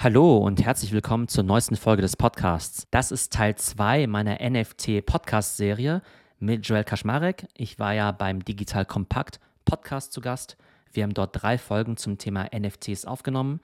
Hallo und herzlich willkommen zur neuesten Folge des Podcasts. Das ist Teil 2 meiner NFT-Podcast-Serie mit Joel Kaczmarek. Ich war ja beim Digital Kompakt Podcast zu Gast. Wir haben dort drei Folgen zum Thema NFTs aufgenommen.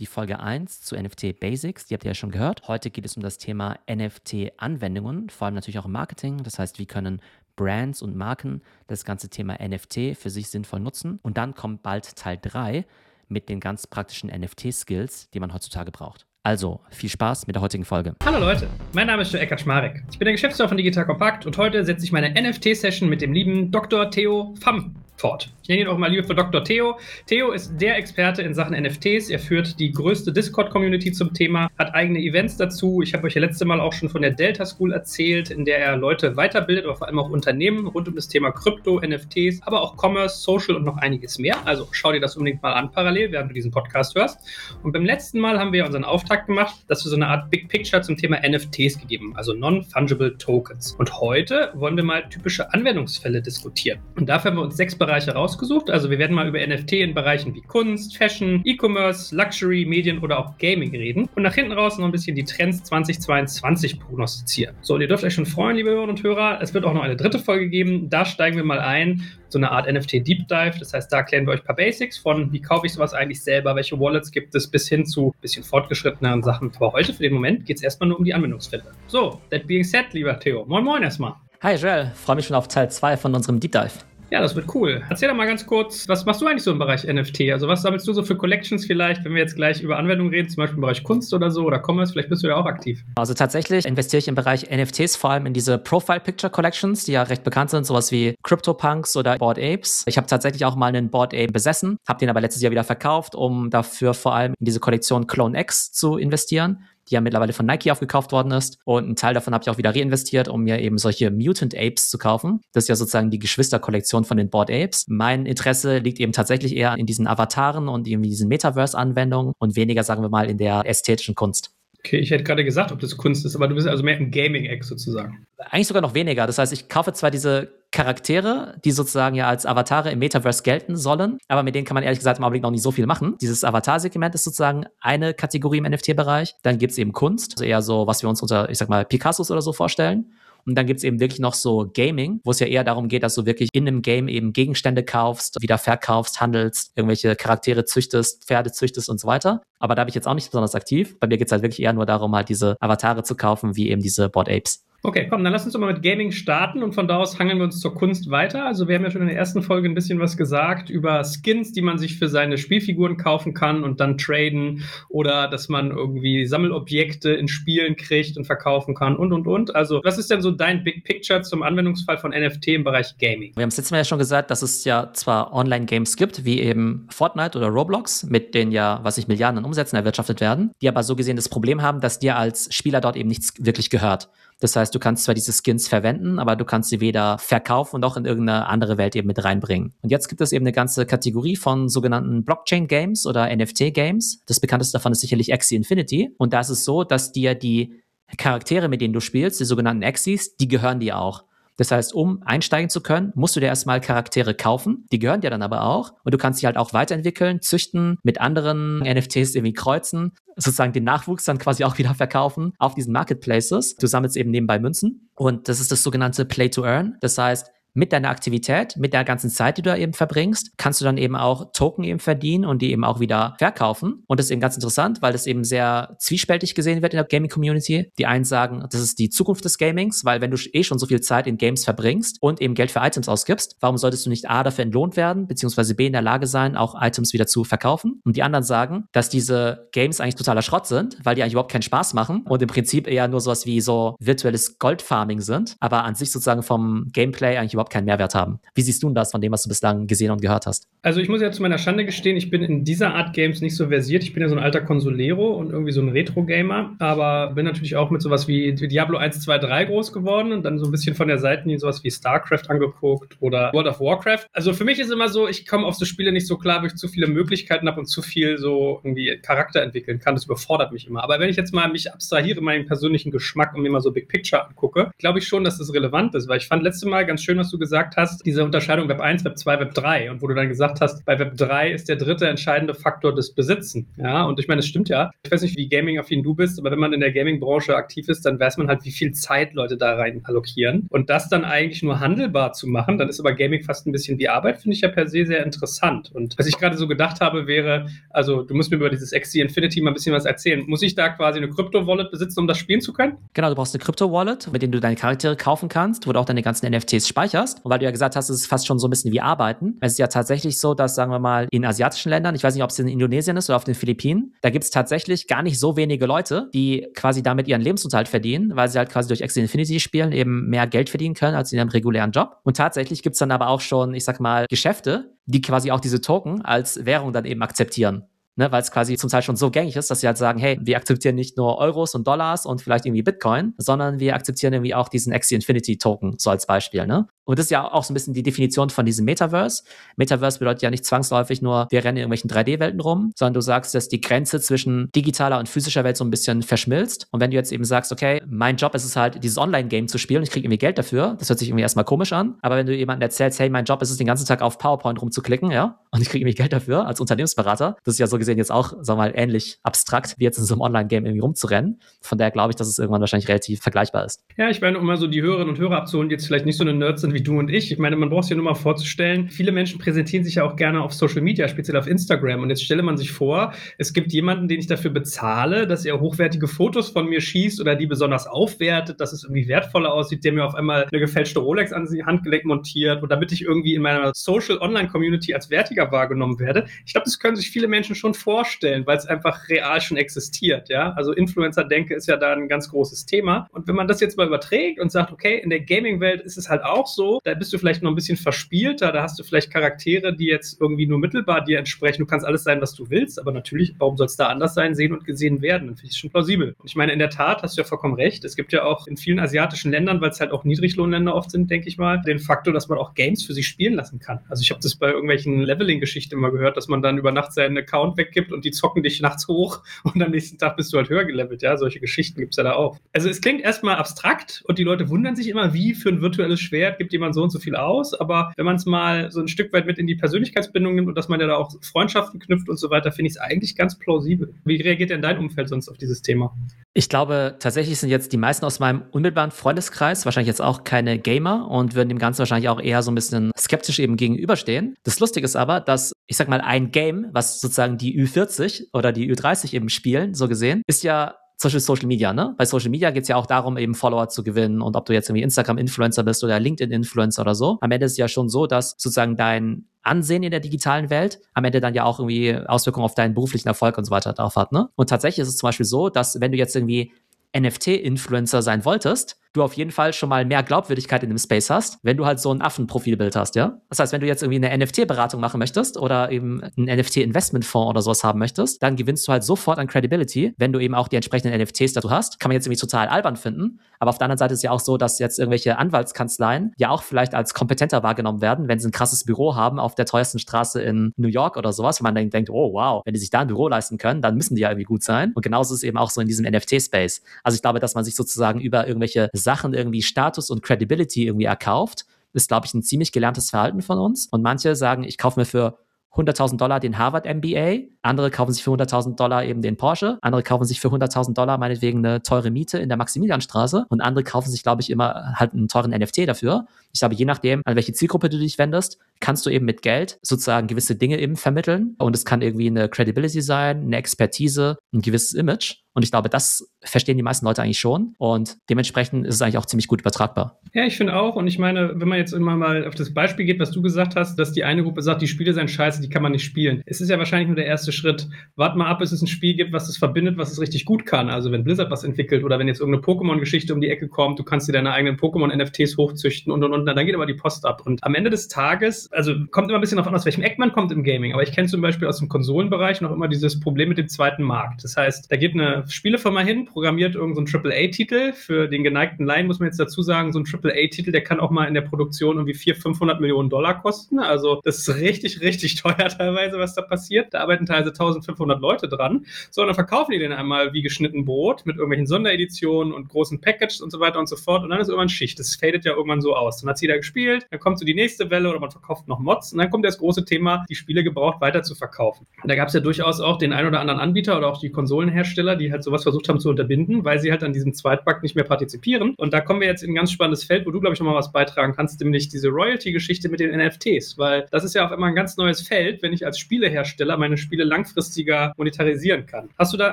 Die Folge 1 zu NFT Basics, die habt ihr ja schon gehört. Heute geht es um das Thema NFT-Anwendungen, vor allem natürlich auch im Marketing. Das heißt, wie können Brands und Marken das ganze Thema NFT für sich sinnvoll nutzen. Und dann kommt bald Teil 3 mit den ganz praktischen NFT-Skills, die man heutzutage braucht. Also, viel Spaß mit der heutigen Folge. Hallo Leute, mein Name ist Joe Eckert Schmarek. Ich bin der Geschäftsführer von Digital Compact und heute setze ich meine NFT-Session mit dem lieben Dr. Theo Pham fort. Ich nenne ihn auch mal liebevoll Dr. Theo. Theo ist der Experte in Sachen NFTs. Er führt die größte Discord-Community zum Thema, hat eigene Events dazu. Ich habe euch ja letzte Mal auch schon von der Delta School erzählt, in der er Leute weiterbildet, aber vor allem auch Unternehmen rund um das Thema Krypto, NFTs, aber auch Commerce, Social und noch einiges mehr. Also schau dir das unbedingt mal an parallel, während du diesen Podcast hörst. Und beim letzten Mal haben wir unseren Auftakt gemacht, dass wir so eine Art Big Picture zum Thema NFTs gegeben, also Non-Fungible Tokens. Und heute wollen wir mal typische Anwendungsfälle diskutieren. Und dafür haben wir uns sechs Bereiche rausgesucht. Also wir werden mal über NFT in Bereichen wie Kunst, Fashion, E-Commerce, Luxury, Medien oder auch Gaming reden und nach hinten raus noch ein bisschen die Trends 2022 prognostizieren. So, und ihr dürft euch schon freuen, liebe Hörerinnen und Hörer. Es wird auch noch eine dritte Folge geben. Da steigen wir mal ein, so eine Art NFT Deep Dive. Das heißt, da klären wir euch ein paar Basics von, wie kaufe ich sowas eigentlich selber, welche Wallets gibt es, bis hin zu ein bisschen fortgeschritteneren Sachen. Aber heute für den Moment geht es erstmal nur um die Anwendungsfälle. So, that being said, lieber Theo. Moin Moin erstmal. Hi Joel, freue mich schon auf Teil 2 von unserem Deep Dive. Ja, das wird cool. Erzähl doch mal ganz kurz, was machst du eigentlich so im Bereich NFT? Also was sammelst du so für Collections vielleicht, wenn wir jetzt gleich über Anwendungen reden, zum Beispiel im Bereich Kunst oder so oder Commerce, vielleicht bist du ja auch aktiv. Also tatsächlich investiere ich im Bereich NFTs vor allem in diese Profile Picture Collections, die ja recht bekannt sind, sowas wie CryptoPunks oder Bored Apes. Ich habe tatsächlich auch mal einen Bored Ape besessen, habe den aber letztes Jahr wieder verkauft, um dafür vor allem in diese Kollektion Clone X zu investieren die ja mittlerweile von Nike aufgekauft worden ist. Und einen Teil davon habe ich auch wieder reinvestiert, um mir eben solche Mutant Apes zu kaufen. Das ist ja sozusagen die Geschwisterkollektion von den Board Apes. Mein Interesse liegt eben tatsächlich eher in diesen Avataren und irgendwie diesen Metaverse-Anwendungen und weniger, sagen wir mal, in der ästhetischen Kunst. Okay, ich hätte gerade gesagt, ob das Kunst ist, aber du bist also mehr im Gaming-Eck sozusagen. Eigentlich sogar noch weniger. Das heißt, ich kaufe zwar diese Charaktere, die sozusagen ja als Avatare im Metaverse gelten sollen, aber mit denen kann man ehrlich gesagt im Augenblick noch nicht so viel machen. Dieses Avatar-Segment ist sozusagen eine Kategorie im NFT-Bereich. Dann gibt es eben Kunst, also eher so, was wir uns unter, ich sag mal, Picassos oder so vorstellen. Und dann gibt es eben wirklich noch so Gaming, wo es ja eher darum geht, dass du wirklich in einem Game eben Gegenstände kaufst, wieder verkaufst, handelst, irgendwelche Charaktere züchtest, Pferde züchtest und so weiter. Aber da bin ich jetzt auch nicht besonders aktiv. Bei mir geht es halt wirklich eher nur darum, halt diese Avatare zu kaufen, wie eben diese Board Apes. Okay, komm, dann lass uns doch mal mit Gaming starten und von da aus hangeln wir uns zur Kunst weiter. Also wir haben ja schon in der ersten Folge ein bisschen was gesagt über Skins, die man sich für seine Spielfiguren kaufen kann und dann traden oder dass man irgendwie Sammelobjekte in Spielen kriegt und verkaufen kann und und und. Also was ist denn so dein Big Picture zum Anwendungsfall von NFT im Bereich Gaming? Wir haben es letztes Mal ja schon gesagt, dass es ja zwar Online-Games gibt, wie eben Fortnite oder Roblox, mit denen ja, was ich Milliarden an Umsätzen erwirtschaftet werden, die aber so gesehen das Problem haben, dass dir als Spieler dort eben nichts wirklich gehört. Das heißt, du kannst zwar diese Skins verwenden, aber du kannst sie weder verkaufen noch in irgendeine andere Welt eben mit reinbringen. Und jetzt gibt es eben eine ganze Kategorie von sogenannten Blockchain-Games oder NFT-Games. Das bekannteste davon ist sicherlich Axie Infinity. Und da ist es so, dass dir die Charaktere, mit denen du spielst, die sogenannten Axies, die gehören dir auch. Das heißt, um einsteigen zu können, musst du dir erstmal Charaktere kaufen. Die gehören dir dann aber auch. Und du kannst sie halt auch weiterentwickeln, züchten, mit anderen NFTs irgendwie kreuzen, sozusagen den Nachwuchs dann quasi auch wieder verkaufen auf diesen Marketplaces. Du sammelst eben nebenbei Münzen. Und das ist das sogenannte Play to Earn. Das heißt, mit deiner Aktivität, mit der ganzen Zeit, die du da eben verbringst, kannst du dann eben auch Token eben verdienen und die eben auch wieder verkaufen. Und das ist eben ganz interessant, weil das eben sehr zwiespältig gesehen wird in der Gaming-Community. Die einen sagen, das ist die Zukunft des Gamings, weil wenn du eh schon so viel Zeit in Games verbringst und eben Geld für Items ausgibst, warum solltest du nicht A dafür entlohnt werden, beziehungsweise B in der Lage sein, auch Items wieder zu verkaufen? Und die anderen sagen, dass diese Games eigentlich totaler Schrott sind, weil die eigentlich überhaupt keinen Spaß machen und im Prinzip eher nur sowas wie so virtuelles Goldfarming sind, aber an sich sozusagen vom Gameplay eigentlich überhaupt überhaupt keinen Mehrwert haben. Wie siehst du das von dem, was du bislang gesehen und gehört hast? Also ich muss ja zu meiner Schande gestehen, ich bin in dieser Art Games nicht so versiert. Ich bin ja so ein alter Consolero und irgendwie so ein Retro-Gamer, aber bin natürlich auch mit sowas wie Diablo 1, 2, 3 groß geworden und dann so ein bisschen von der Seite sowas wie StarCraft angeguckt oder World of Warcraft. Also für mich ist immer so, ich komme auf so Spiele nicht so klar, weil ich zu viele Möglichkeiten habe und zu viel so irgendwie Charakter entwickeln kann. Das überfordert mich immer. Aber wenn ich jetzt mal mich abstrahiere, meinen persönlichen Geschmack und mir mal so Big Picture angucke, glaube ich schon, dass das relevant ist, weil ich fand letzte Mal ganz schön, was du du gesagt hast, diese Unterscheidung Web 1, Web 2, Web 3 und wo du dann gesagt hast, bei Web 3 ist der dritte entscheidende Faktor das Besitzen. Ja, und ich meine, es stimmt ja. Ich weiß nicht, wie gaming-affin du bist, aber wenn man in der Gaming-Branche aktiv ist, dann weiß man halt, wie viel Zeit Leute da rein allokieren. Und das dann eigentlich nur handelbar zu machen, dann ist aber Gaming fast ein bisschen wie Arbeit, finde ich ja per se sehr interessant. Und was ich gerade so gedacht habe, wäre, also du musst mir über dieses XC Infinity mal ein bisschen was erzählen. Muss ich da quasi eine Krypto-Wallet besitzen, um das spielen zu können? Genau, du brauchst eine Krypto-Wallet, mit der du deine Charaktere kaufen kannst, wo du auch deine ganzen NFTs speicherst. Und weil du ja gesagt hast, es ist fast schon so ein bisschen wie Arbeiten. Es ist ja tatsächlich so, dass, sagen wir mal, in asiatischen Ländern, ich weiß nicht, ob es in Indonesien ist oder auf den Philippinen, da gibt es tatsächlich gar nicht so wenige Leute, die quasi damit ihren Lebensunterhalt verdienen, weil sie halt quasi durch Axie Infinity spielen, eben mehr Geld verdienen können als in einem regulären Job. Und tatsächlich gibt es dann aber auch schon, ich sag mal, Geschäfte, die quasi auch diese Token als Währung dann eben akzeptieren ne, weil es quasi zum Teil schon so gängig ist, dass sie halt sagen, hey, wir akzeptieren nicht nur Euros und Dollars und vielleicht irgendwie Bitcoin, sondern wir akzeptieren irgendwie auch diesen Axie Infinity Token, so als Beispiel, ne? Und das ist ja auch so ein bisschen die Definition von diesem Metaverse. Metaverse bedeutet ja nicht zwangsläufig nur, wir rennen in irgendwelchen 3D-Welten rum, sondern du sagst, dass die Grenze zwischen digitaler und physischer Welt so ein bisschen verschmilzt. Und wenn du jetzt eben sagst, okay, mein Job ist es halt, dieses Online-Game zu spielen ich kriege irgendwie Geld dafür, das hört sich irgendwie erstmal komisch an. Aber wenn du jemandem erzählst, hey, mein Job ist es, den ganzen Tag auf PowerPoint rumzuklicken, ja, und ich kriege irgendwie Geld dafür als Unternehmensberater, das ist ja so gesehen jetzt auch, sagen wir mal, ähnlich abstrakt, wie jetzt in so einem Online-Game irgendwie rumzurennen. Von daher glaube ich, dass es irgendwann wahrscheinlich relativ vergleichbar ist. Ja, ich meine, um mal so die Hörerinnen und Hörer abzuholen, die jetzt vielleicht nicht so eine Nerds sind wie du und ich. Ich meine, man braucht sich ja nur mal vorzustellen, viele Menschen präsentieren sich ja auch gerne auf Social Media, speziell auf Instagram. Und jetzt stelle man sich vor, es gibt jemanden, den ich dafür bezahle, dass er hochwertige Fotos von mir schießt oder die besonders aufwertet, dass es irgendwie wertvoller aussieht, der mir auf einmal eine gefälschte Rolex an die Handgelenk montiert und damit ich irgendwie in meiner Social Online Community als wertiger wahrgenommen werde. Ich glaube, das können sich viele Menschen schon vorstellen, weil es einfach real schon existiert. Ja, also Influencer-Denke ist ja da ein ganz großes Thema. Und wenn man das jetzt mal überträgt und sagt, okay, in der Gaming-Welt ist es halt auch so, da bist du vielleicht noch ein bisschen verspielter, da hast du vielleicht Charaktere, die jetzt irgendwie nur mittelbar dir entsprechen. Du kannst alles sein, was du willst, aber natürlich, warum soll es da anders sein, sehen und gesehen werden? Dann finde ich es schon plausibel. Und ich meine, in der Tat hast du ja vollkommen recht. Es gibt ja auch in vielen asiatischen Ländern, weil es halt auch Niedriglohnländer oft sind, denke ich mal, den Faktor, dass man auch Games für sich spielen lassen kann. Also ich habe das bei irgendwelchen Leveling-Geschichten immer gehört, dass man dann über Nacht seinen Account weggibt und die zocken dich nachts hoch und am nächsten Tag bist du halt höher gelevelt. Ja, solche Geschichten gibt es ja da auch. Also es klingt erstmal abstrakt und die Leute wundern sich immer, wie für ein virtuelles Schwert gibt jemand so und so viel aus, aber wenn man es mal so ein Stück weit mit in die Persönlichkeitsbindung nimmt und dass man ja da auch Freundschaften knüpft und so weiter, finde ich es eigentlich ganz plausibel. Wie reagiert denn dein Umfeld sonst auf dieses Thema? Ich glaube, tatsächlich sind jetzt die meisten aus meinem unmittelbaren Freundeskreis wahrscheinlich jetzt auch keine Gamer und würden dem Ganzen wahrscheinlich auch eher so ein bisschen skeptisch eben gegenüberstehen. Das Lustige ist aber, dass, ich sag mal, ein Game, was sozusagen die Ü40 oder die Ü30 eben spielen, so gesehen, ist ja zum Beispiel Social Media, ne? Bei Social Media geht es ja auch darum, eben Follower zu gewinnen und ob du jetzt irgendwie Instagram-Influencer bist oder LinkedIn-Influencer oder so. Am Ende ist es ja schon so, dass sozusagen dein Ansehen in der digitalen Welt am Ende dann ja auch irgendwie Auswirkungen auf deinen beruflichen Erfolg und so weiter drauf hat, ne? Und tatsächlich ist es zum Beispiel so, dass wenn du jetzt irgendwie NFT-Influencer sein wolltest, du auf jeden Fall schon mal mehr Glaubwürdigkeit in dem Space hast, wenn du halt so ein Affenprofilbild hast, ja? Das heißt, wenn du jetzt irgendwie eine NFT-Beratung machen möchtest oder eben ein NFT-Investmentfonds oder sowas haben möchtest, dann gewinnst du halt sofort an Credibility, wenn du eben auch die entsprechenden NFTs dazu hast. Kann man jetzt irgendwie total albern finden, aber auf der anderen Seite ist ja auch so, dass jetzt irgendwelche Anwaltskanzleien ja auch vielleicht als kompetenter wahrgenommen werden, wenn sie ein krasses Büro haben auf der teuersten Straße in New York oder sowas, wo man dann denkt, oh wow, wenn die sich da ein Büro leisten können, dann müssen die ja irgendwie gut sein. Und genauso ist es eben auch so in diesem NFT-Space. Also ich glaube, dass man sich sozusagen über irgendwelche Sachen irgendwie Status und Credibility irgendwie erkauft, ist, glaube ich, ein ziemlich gelerntes Verhalten von uns. Und manche sagen, ich kaufe mir für 100.000 Dollar den Harvard MBA, andere kaufen sich für 100.000 Dollar eben den Porsche, andere kaufen sich für 100.000 Dollar meinetwegen eine teure Miete in der Maximilianstraße und andere kaufen sich, glaube ich, immer halt einen teuren NFT dafür. Ich glaube, je nachdem, an welche Zielgruppe du dich wendest, kannst du eben mit Geld sozusagen gewisse Dinge eben vermitteln und es kann irgendwie eine Credibility sein, eine Expertise, ein gewisses Image. Und ich glaube, das verstehen die meisten Leute eigentlich schon. Und dementsprechend ist es eigentlich auch ziemlich gut übertragbar. Ja, ich finde auch. Und ich meine, wenn man jetzt immer mal auf das Beispiel geht, was du gesagt hast, dass die eine Gruppe sagt, die Spiele sind scheiße, die kann man nicht spielen. Es ist ja wahrscheinlich nur der erste Schritt. Wart mal ab, bis es ein Spiel gibt, was es verbindet, was es richtig gut kann. Also wenn Blizzard was entwickelt oder wenn jetzt irgendeine Pokémon-Geschichte um die Ecke kommt, du kannst dir deine eigenen Pokémon-NFTs hochzüchten und und und, dann geht aber die Post ab. Und am Ende des Tages, also kommt immer ein bisschen an, aus welchem Eck man kommt im Gaming. Aber ich kenne zum Beispiel aus dem Konsolenbereich noch immer dieses Problem mit dem zweiten Markt. Das heißt, da geht eine Spielefirma hin, programmiert irgendeinen so AAA-Titel. Für den geneigten Laien muss man jetzt dazu sagen, so ein AAA-Titel, der kann auch mal in der Produktion irgendwie 400, 500 Millionen Dollar kosten. Also das ist richtig, richtig teuer teilweise, was da passiert. Da arbeiten teilweise 1500 Leute dran. So, und dann verkaufen die den einmal wie geschnitten Brot mit irgendwelchen Sondereditionen und großen Packages und so weiter und so fort. Und dann ist irgendwann Schicht. Das fadet ja irgendwann so aus. Dann hat jeder gespielt, dann kommt so die nächste Welle oder man verkauft noch Mods und dann kommt das große Thema, die Spiele gebraucht weiter zu verkaufen. Und da gab es ja durchaus auch den ein oder anderen Anbieter oder auch die Konsolenhersteller, die halt sowas versucht haben zu unterbinden, weil sie halt an diesem Zweitmarkt nicht mehr partizipieren. Und da kommen wir jetzt in ein ganz spannendes Feld, wo du, glaube ich, nochmal was beitragen kannst, nämlich diese Royalty-Geschichte mit den NFTs, weil das ist ja auf einmal ein ganz neues Feld, wenn ich als Spielehersteller meine Spiele langfristiger monetarisieren kann. Hast du da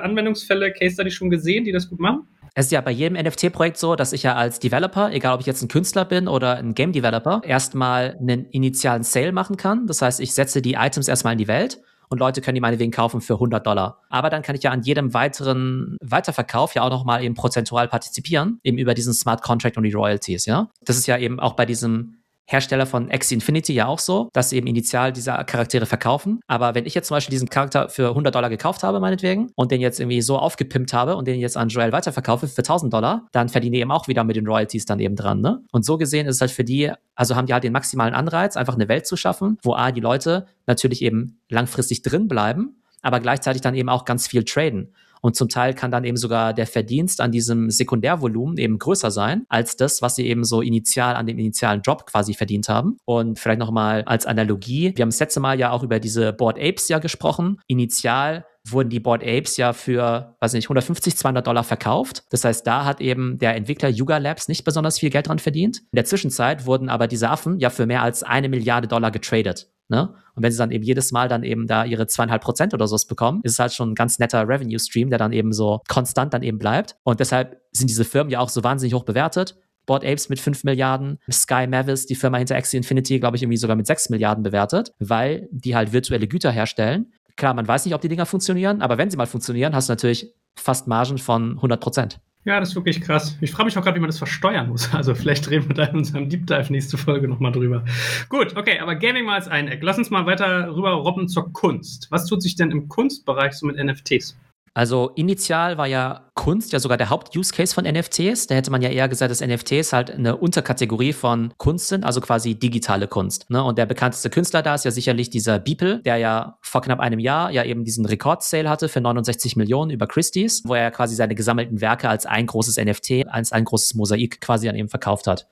Anwendungsfälle, Case Study schon gesehen, die das gut machen? Es ist ja bei jedem NFT-Projekt so, dass ich ja als Developer, egal ob ich jetzt ein Künstler bin oder ein Game Developer, erstmal einen initialen Sale machen kann. Das heißt, ich setze die Items erstmal in die Welt und Leute können die meinetwegen kaufen für 100 Dollar. Aber dann kann ich ja an jedem weiteren Weiterverkauf ja auch nochmal eben prozentual partizipieren, eben über diesen Smart Contract und die Royalties, ja. Das ist ja eben auch bei diesem Hersteller von X Infinity ja auch so, dass sie eben initial diese Charaktere verkaufen. Aber wenn ich jetzt zum Beispiel diesen Charakter für 100 Dollar gekauft habe, meinetwegen, und den jetzt irgendwie so aufgepimpt habe und den jetzt an Joel weiterverkaufe für 1000 Dollar, dann verdienen die eben auch wieder mit den Royalties dann eben dran. Ne? Und so gesehen ist es halt für die, also haben die halt den maximalen Anreiz, einfach eine Welt zu schaffen, wo A, die Leute natürlich eben langfristig drin bleiben, aber gleichzeitig dann eben auch ganz viel traden. Und zum Teil kann dann eben sogar der Verdienst an diesem Sekundärvolumen eben größer sein als das, was sie eben so initial an dem initialen Drop quasi verdient haben. Und vielleicht nochmal als Analogie, wir haben das letzte Mal ja auch über diese Board Apes ja gesprochen. Initial wurden die Board Apes ja für, weiß nicht, 150, 200 Dollar verkauft. Das heißt, da hat eben der Entwickler Yuga Labs nicht besonders viel Geld dran verdient. In der Zwischenzeit wurden aber diese Affen ja für mehr als eine Milliarde Dollar getradet. Ne? Und wenn sie dann eben jedes Mal dann eben da ihre zweieinhalb Prozent oder sowas bekommen, ist es halt schon ein ganz netter Revenue-Stream, der dann eben so konstant dann eben bleibt. Und deshalb sind diese Firmen ja auch so wahnsinnig hoch bewertet. Board Apes mit 5 Milliarden, Sky Mavis, die Firma hinter Axie Infinity, glaube ich, irgendwie sogar mit 6 Milliarden bewertet, weil die halt virtuelle Güter herstellen. Klar, man weiß nicht, ob die Dinger funktionieren, aber wenn sie mal funktionieren, hast du natürlich fast Margen von 100 Prozent. Ja, das ist wirklich krass. Ich frage mich auch gerade, wie man das versteuern muss. Also vielleicht reden wir da in unserem Deep Dive nächste Folge nochmal drüber. Gut, okay, aber Gaming mal als ein Eck. Lass uns mal weiter rüber robben zur Kunst. Was tut sich denn im Kunstbereich so mit NFTs? Also initial war ja Kunst ja sogar der Haupt-Use-Case von NFTs. Da hätte man ja eher gesagt, dass NFTs halt eine Unterkategorie von Kunst sind, also quasi digitale Kunst. Ne? Und der bekannteste Künstler da ist ja sicherlich dieser Beeple, der ja vor knapp einem Jahr ja eben diesen Rekord-Sale hatte für 69 Millionen über Christie's, wo er quasi seine gesammelten Werke als ein großes NFT, als ein großes Mosaik quasi an eben verkauft hat.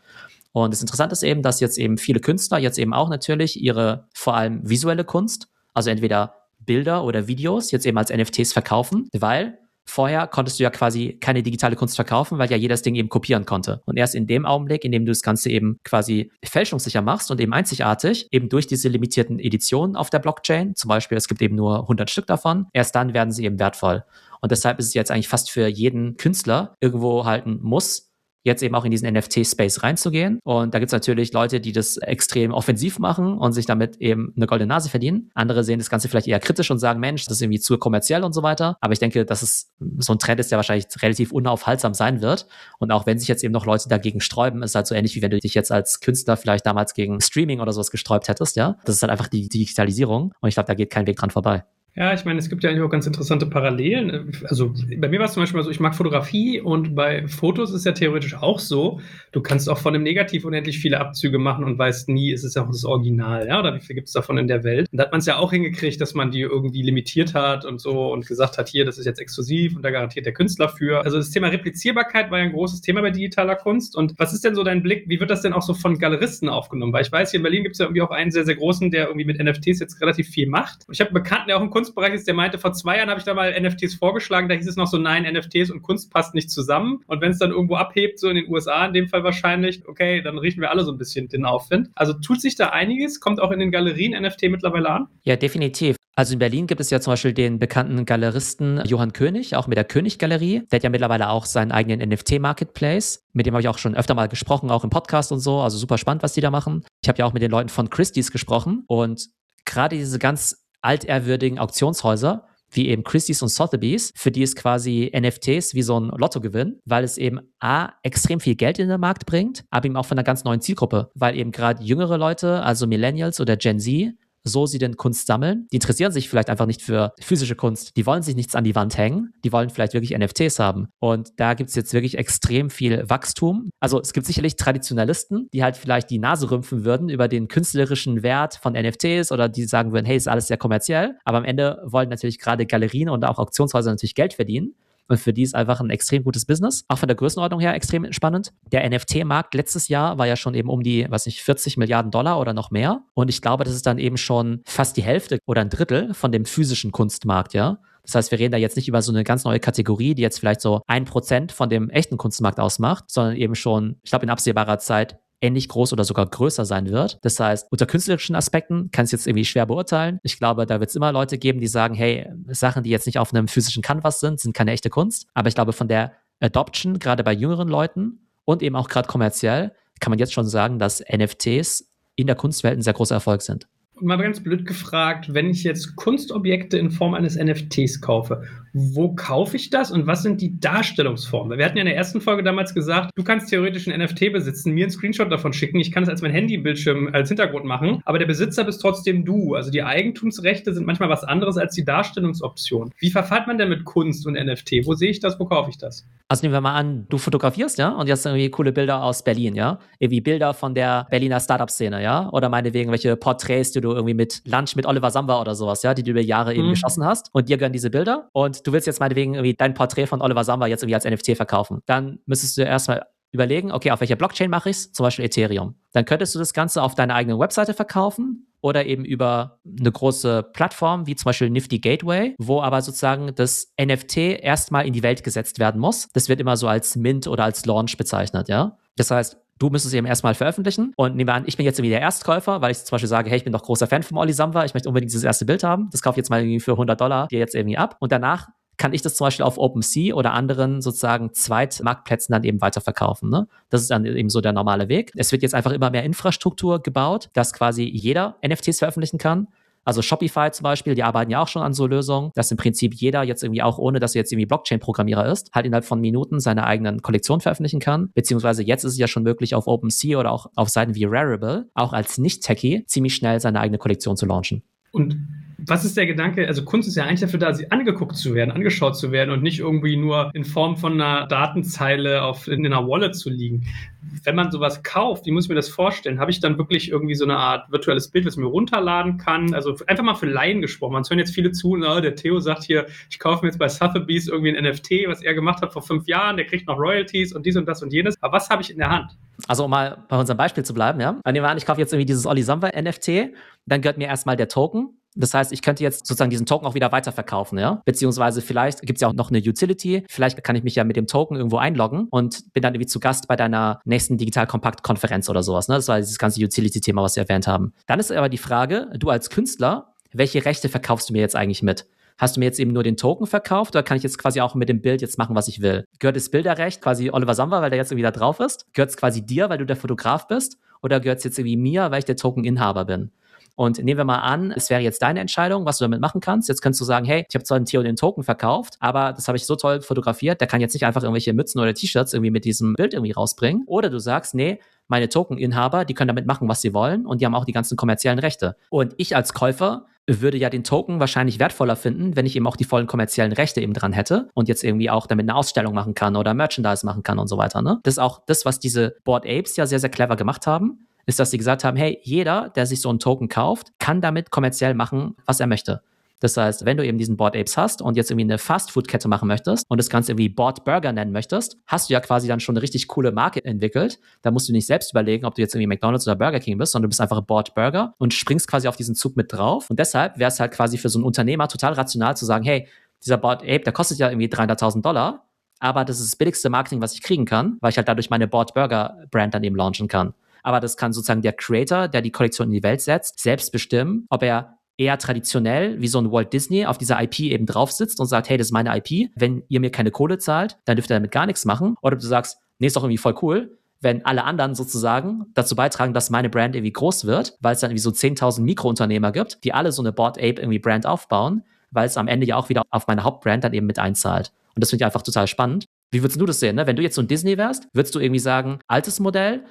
Und das Interessante ist eben, dass jetzt eben viele Künstler jetzt eben auch natürlich ihre vor allem visuelle Kunst, also entweder Bilder oder Videos jetzt eben als NFTs verkaufen, weil Vorher konntest du ja quasi keine digitale Kunst verkaufen, weil ja jedes Ding eben kopieren konnte. Und erst in dem Augenblick, in dem du das Ganze eben quasi fälschungssicher machst und eben einzigartig, eben durch diese limitierten Editionen auf der Blockchain, zum Beispiel es gibt eben nur 100 Stück davon, erst dann werden sie eben wertvoll. Und deshalb ist es jetzt eigentlich fast für jeden Künstler irgendwo halt ein Muss, jetzt eben auch in diesen NFT-Space reinzugehen. Und da gibt's natürlich Leute, die das extrem offensiv machen und sich damit eben eine goldene Nase verdienen. Andere sehen das Ganze vielleicht eher kritisch und sagen, Mensch, das ist irgendwie zu kommerziell und so weiter. Aber ich denke, dass es so ein Trend ist, der wahrscheinlich relativ unaufhaltsam sein wird. Und auch wenn sich jetzt eben noch Leute dagegen sträuben, ist es halt so ähnlich wie wenn du dich jetzt als Künstler vielleicht damals gegen Streaming oder sowas gesträubt hättest, ja. Das ist halt einfach die Digitalisierung. Und ich glaube, da geht kein Weg dran vorbei. Ja, ich meine, es gibt ja eigentlich auch ganz interessante Parallelen. Also bei mir war es zum Beispiel so, ich mag Fotografie und bei Fotos ist ja theoretisch auch so, du kannst auch von dem Negativ unendlich viele Abzüge machen und weißt nie, ist es ja auch das Original, ja, oder wie viel gibt es davon in der Welt? Und da hat man es ja auch hingekriegt, dass man die irgendwie limitiert hat und so und gesagt hat, hier, das ist jetzt exklusiv und da garantiert der Künstler für. Also das Thema Replizierbarkeit war ja ein großes Thema bei digitaler Kunst. Und was ist denn so dein Blick, wie wird das denn auch so von Galeristen aufgenommen? Weil ich weiß, hier in Berlin gibt es ja irgendwie auch einen sehr, sehr großen, der irgendwie mit NFTs jetzt relativ viel macht. Und ich habe einen Bekannten, der auch im Kunst Kunstbereich ist, der meinte, vor zwei Jahren habe ich da mal NFTs vorgeschlagen, da hieß es noch so, nein, NFTs und Kunst passt nicht zusammen. Und wenn es dann irgendwo abhebt, so in den USA in dem Fall wahrscheinlich, okay, dann riechen wir alle so ein bisschen den Aufwind. Also tut sich da einiges, kommt auch in den Galerien NFT mittlerweile an? Ja, definitiv. Also in Berlin gibt es ja zum Beispiel den bekannten Galeristen Johann König, auch mit der König-Galerie. Der hat ja mittlerweile auch seinen eigenen NFT-Marketplace. Mit dem habe ich auch schon öfter mal gesprochen, auch im Podcast und so. Also super spannend, was die da machen. Ich habe ja auch mit den Leuten von Christie's gesprochen und gerade diese ganz altehrwürdigen Auktionshäuser, wie eben Christie's und Sotheby's, für die ist quasi NFTs wie so ein Lottogewinn, weil es eben A, extrem viel Geld in den Markt bringt, aber eben auch von einer ganz neuen Zielgruppe, weil eben gerade jüngere Leute, also Millennials oder Gen Z, so sie denn Kunst sammeln. Die interessieren sich vielleicht einfach nicht für physische Kunst. Die wollen sich nichts an die Wand hängen. Die wollen vielleicht wirklich NFTs haben. Und da gibt es jetzt wirklich extrem viel Wachstum. Also es gibt sicherlich Traditionalisten, die halt vielleicht die Nase rümpfen würden über den künstlerischen Wert von NFTs oder die sagen würden, hey, ist alles sehr kommerziell. Aber am Ende wollen natürlich gerade Galerien und auch Auktionshäuser natürlich Geld verdienen. Und für die ist einfach ein extrem gutes Business. Auch von der Größenordnung her extrem spannend. Der NFT-Markt letztes Jahr war ja schon eben um die, was nicht, 40 Milliarden Dollar oder noch mehr. Und ich glaube, das ist dann eben schon fast die Hälfte oder ein Drittel von dem physischen Kunstmarkt, ja. Das heißt, wir reden da jetzt nicht über so eine ganz neue Kategorie, die jetzt vielleicht so ein Prozent von dem echten Kunstmarkt ausmacht, sondern eben schon, ich glaube, in absehbarer Zeit ähnlich groß oder sogar größer sein wird. Das heißt, unter künstlerischen Aspekten kann es jetzt irgendwie schwer beurteilen. Ich glaube, da wird es immer Leute geben, die sagen, hey, Sachen, die jetzt nicht auf einem physischen Canvas sind, sind keine echte Kunst. Aber ich glaube, von der Adoption, gerade bei jüngeren Leuten und eben auch gerade kommerziell, kann man jetzt schon sagen, dass NFTs in der Kunstwelt ein sehr großer Erfolg sind mal ganz blöd gefragt, wenn ich jetzt Kunstobjekte in Form eines NFTs kaufe, wo kaufe ich das und was sind die Darstellungsformen? Wir hatten ja in der ersten Folge damals gesagt, du kannst theoretisch ein NFT besitzen, mir einen Screenshot davon schicken, ich kann es als mein Handybildschirm als Hintergrund machen, aber der Besitzer bist trotzdem du. Also die Eigentumsrechte sind manchmal was anderes als die Darstellungsoption. Wie verfahrt man denn mit Kunst und NFT? Wo sehe ich das? Wo kaufe ich das? Also nehmen wir mal an, du fotografierst, ja, und jetzt irgendwie coole Bilder aus Berlin, ja, irgendwie Bilder von der Berliner Startup-Szene, ja, oder meinetwegen welche Porträts, die du irgendwie mit Lunch mit Oliver Samba oder sowas, ja, die du über Jahre eben mhm. geschossen hast und dir gönnen diese Bilder und du willst jetzt meinetwegen irgendwie dein Porträt von Oliver Samba jetzt irgendwie als NFT verkaufen. Dann müsstest du erstmal überlegen, okay, auf welcher Blockchain mache ich es? Zum Beispiel Ethereum. Dann könntest du das Ganze auf deiner eigenen Webseite verkaufen oder eben über eine große Plattform wie zum Beispiel Nifty Gateway, wo aber sozusagen das NFT erstmal in die Welt gesetzt werden muss. Das wird immer so als Mint oder als Launch bezeichnet, ja. Das heißt, du müsstest es eben erstmal veröffentlichen und nehmen wir an, ich bin jetzt irgendwie der Erstkäufer, weil ich zum Beispiel sage, hey, ich bin doch großer Fan von Olli Samba, ich möchte unbedingt dieses erste Bild haben. Das kaufe ich jetzt mal irgendwie für 100 Dollar dir jetzt irgendwie ab und danach kann ich das zum Beispiel auf OpenSea oder anderen sozusagen Zweitmarktplätzen dann eben weiterverkaufen. Ne? Das ist dann eben so der normale Weg. Es wird jetzt einfach immer mehr Infrastruktur gebaut, dass quasi jeder NFTs veröffentlichen kann. Also Shopify zum Beispiel, die arbeiten ja auch schon an so Lösungen, dass im Prinzip jeder jetzt irgendwie auch, ohne dass er jetzt irgendwie Blockchain-Programmierer ist, halt innerhalb von Minuten seine eigenen Kollektion veröffentlichen kann. Beziehungsweise jetzt ist es ja schon möglich, auf OpenSea oder auch auf Seiten wie Rarible, auch als Nicht-Techie, ziemlich schnell seine eigene Kollektion zu launchen. Und was ist der Gedanke? Also Kunst ist ja eigentlich dafür da, sie angeguckt zu werden, angeschaut zu werden und nicht irgendwie nur in Form von einer Datenzeile auf, in einer Wallet zu liegen. Wenn man sowas kauft, wie muss ich mir das vorstellen? Habe ich dann wirklich irgendwie so eine Art virtuelles Bild, was ich mir runterladen kann? Also einfach mal für Laien gesprochen. Man hören jetzt viele zu, na, der Theo sagt hier, ich kaufe mir jetzt bei Sotheby's irgendwie ein NFT, was er gemacht hat vor fünf Jahren, der kriegt noch Royalties und dies und das und jenes. Aber was habe ich in der Hand? Also um mal bei unserem Beispiel zu bleiben, ja. Nehmen wir an, ich kaufe jetzt irgendwie dieses Olli Samba NFT, dann gehört mir erstmal der Token das heißt, ich könnte jetzt sozusagen diesen Token auch wieder weiterverkaufen, ja? Beziehungsweise vielleicht gibt es ja auch noch eine Utility. Vielleicht kann ich mich ja mit dem Token irgendwo einloggen und bin dann irgendwie zu Gast bei deiner nächsten Digital Kompakt Konferenz oder sowas. Ne? Das war dieses ganze Utility-Thema, was wir erwähnt haben. Dann ist aber die Frage, du als Künstler, welche Rechte verkaufst du mir jetzt eigentlich mit? Hast du mir jetzt eben nur den Token verkauft oder kann ich jetzt quasi auch mit dem Bild jetzt machen, was ich will? Gehört das Bilderrecht quasi Oliver Samba, weil der jetzt irgendwie da drauf ist? Gehört es quasi dir, weil du der Fotograf bist? Oder gehört es jetzt irgendwie mir, weil ich der Tokeninhaber bin? Und nehmen wir mal an, es wäre jetzt deine Entscheidung, was du damit machen kannst. Jetzt könntest du sagen, hey, ich habe zwar den Theo den Token verkauft, aber das habe ich so toll fotografiert, der kann jetzt nicht einfach irgendwelche Mützen oder T-Shirts irgendwie mit diesem Bild irgendwie rausbringen. Oder du sagst, nee, meine Token-Inhaber, die können damit machen, was sie wollen und die haben auch die ganzen kommerziellen Rechte. Und ich als Käufer würde ja den Token wahrscheinlich wertvoller finden, wenn ich eben auch die vollen kommerziellen Rechte eben dran hätte und jetzt irgendwie auch damit eine Ausstellung machen kann oder Merchandise machen kann und so weiter. Ne? Das ist auch das, was diese Board Apes ja sehr, sehr clever gemacht haben ist, dass sie gesagt haben, hey, jeder, der sich so einen Token kauft, kann damit kommerziell machen, was er möchte. Das heißt, wenn du eben diesen Board Apes hast und jetzt irgendwie eine Fast-Food-Kette machen möchtest und das Ganze irgendwie Board Burger nennen möchtest, hast du ja quasi dann schon eine richtig coole Marke entwickelt. Da musst du nicht selbst überlegen, ob du jetzt irgendwie McDonald's oder Burger King bist, sondern du bist einfach Board Burger und springst quasi auf diesen Zug mit drauf. Und deshalb wäre es halt quasi für so einen Unternehmer total rational zu sagen, hey, dieser Board Ape, der kostet ja irgendwie 300.000 Dollar, aber das ist das billigste Marketing, was ich kriegen kann, weil ich halt dadurch meine Board Burger Brand dann eben launchen kann aber das kann sozusagen der Creator, der die Kollektion in die Welt setzt, selbst bestimmen, ob er eher traditionell wie so ein Walt Disney auf dieser IP eben drauf sitzt und sagt, hey, das ist meine IP, wenn ihr mir keine Kohle zahlt, dann dürft ihr damit gar nichts machen. Oder du sagst, nee, ist doch irgendwie voll cool, wenn alle anderen sozusagen dazu beitragen, dass meine Brand irgendwie groß wird, weil es dann irgendwie so 10.000 Mikrounternehmer gibt, die alle so eine Board Ape irgendwie Brand aufbauen, weil es am Ende ja auch wieder auf meine Hauptbrand dann eben mit einzahlt. Und das finde ich einfach total spannend. Wie würdest du das sehen? Ne? Wenn du jetzt so ein Disney wärst, würdest du irgendwie sagen, altes Modell,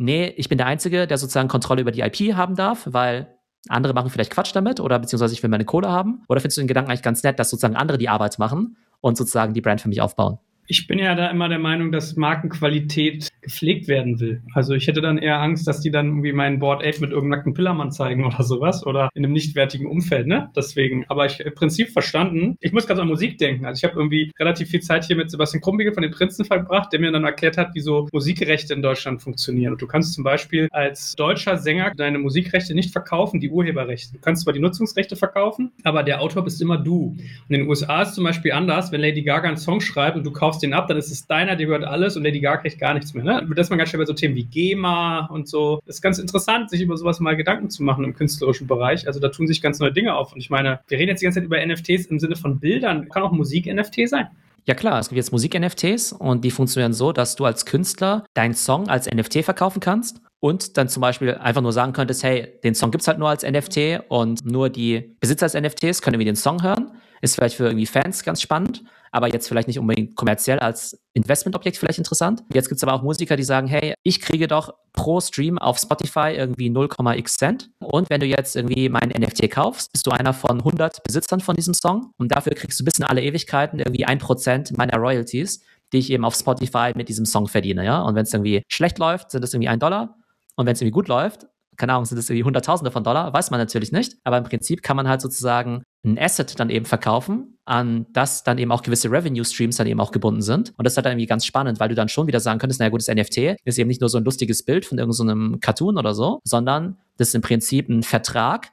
nee, ich bin der Einzige, der sozusagen Kontrolle über die IP haben darf, weil andere machen vielleicht Quatsch damit oder beziehungsweise ich will meine Kohle haben? Oder findest du den Gedanken eigentlich ganz nett, dass sozusagen andere die Arbeit machen und sozusagen die Brand für mich aufbauen? Ich bin ja da immer der Meinung, dass Markenqualität gepflegt werden will. Also ich hätte dann eher Angst, dass die dann irgendwie meinen Board Ape mit irgendeinem nackten Pillermann zeigen oder sowas oder in einem nichtwertigen Umfeld, ne? Deswegen, aber ich im Prinzip verstanden. Ich muss gerade an Musik denken. Also ich habe irgendwie relativ viel Zeit hier mit Sebastian Krumbigel von den Prinzen verbracht, der mir dann erklärt hat, wieso Musikrechte in Deutschland funktionieren. Und du kannst zum Beispiel als deutscher Sänger deine Musikrechte nicht verkaufen, die Urheberrechte. Du kannst zwar die Nutzungsrechte verkaufen, aber der Autor bist immer du. Und in den USA ist zum Beispiel anders, wenn Lady Gaga einen Song schreibt und du kaufst den ab, dann ist es deiner, dir gehört alles und Lady Gaga kriegt gar nichts mehr. Ne? Das ist man ganz schnell bei so Themen wie GEMA und so. Das ist ganz interessant, sich über sowas mal Gedanken zu machen im künstlerischen Bereich. Also da tun sich ganz neue Dinge auf. Und ich meine, wir reden jetzt die ganze Zeit über NFTs im Sinne von Bildern. Kann auch Musik-NFT sein. Ja klar, es gibt jetzt Musik-NFTs und die funktionieren so, dass du als Künstler deinen Song als NFT verkaufen kannst und dann zum Beispiel einfach nur sagen könntest, hey, den Song gibt es halt nur als NFT und nur die Besitzer des NFTs können irgendwie den Song hören. Ist vielleicht für irgendwie Fans ganz spannend aber jetzt vielleicht nicht unbedingt kommerziell als Investmentobjekt vielleicht interessant. Jetzt gibt es aber auch Musiker, die sagen, hey, ich kriege doch pro Stream auf Spotify irgendwie 0,x Cent. Und wenn du jetzt irgendwie mein NFT kaufst, bist du einer von 100 Besitzern von diesem Song. Und dafür kriegst du bis in alle Ewigkeiten irgendwie ein Prozent meiner Royalties, die ich eben auf Spotify mit diesem Song verdiene. Ja? Und wenn es irgendwie schlecht läuft, sind es irgendwie ein Dollar. Und wenn es irgendwie gut läuft, keine Ahnung, sind es irgendwie Hunderttausende von Dollar, weiß man natürlich nicht. Aber im Prinzip kann man halt sozusagen ein Asset dann eben verkaufen, an das dann eben auch gewisse Revenue Streams dann eben auch gebunden sind. Und das ist halt dann irgendwie ganz spannend, weil du dann schon wieder sagen könntest, naja gut, das NFT ist eben nicht nur so ein lustiges Bild von irgendeinem so Cartoon oder so, sondern das ist im Prinzip ein Vertrag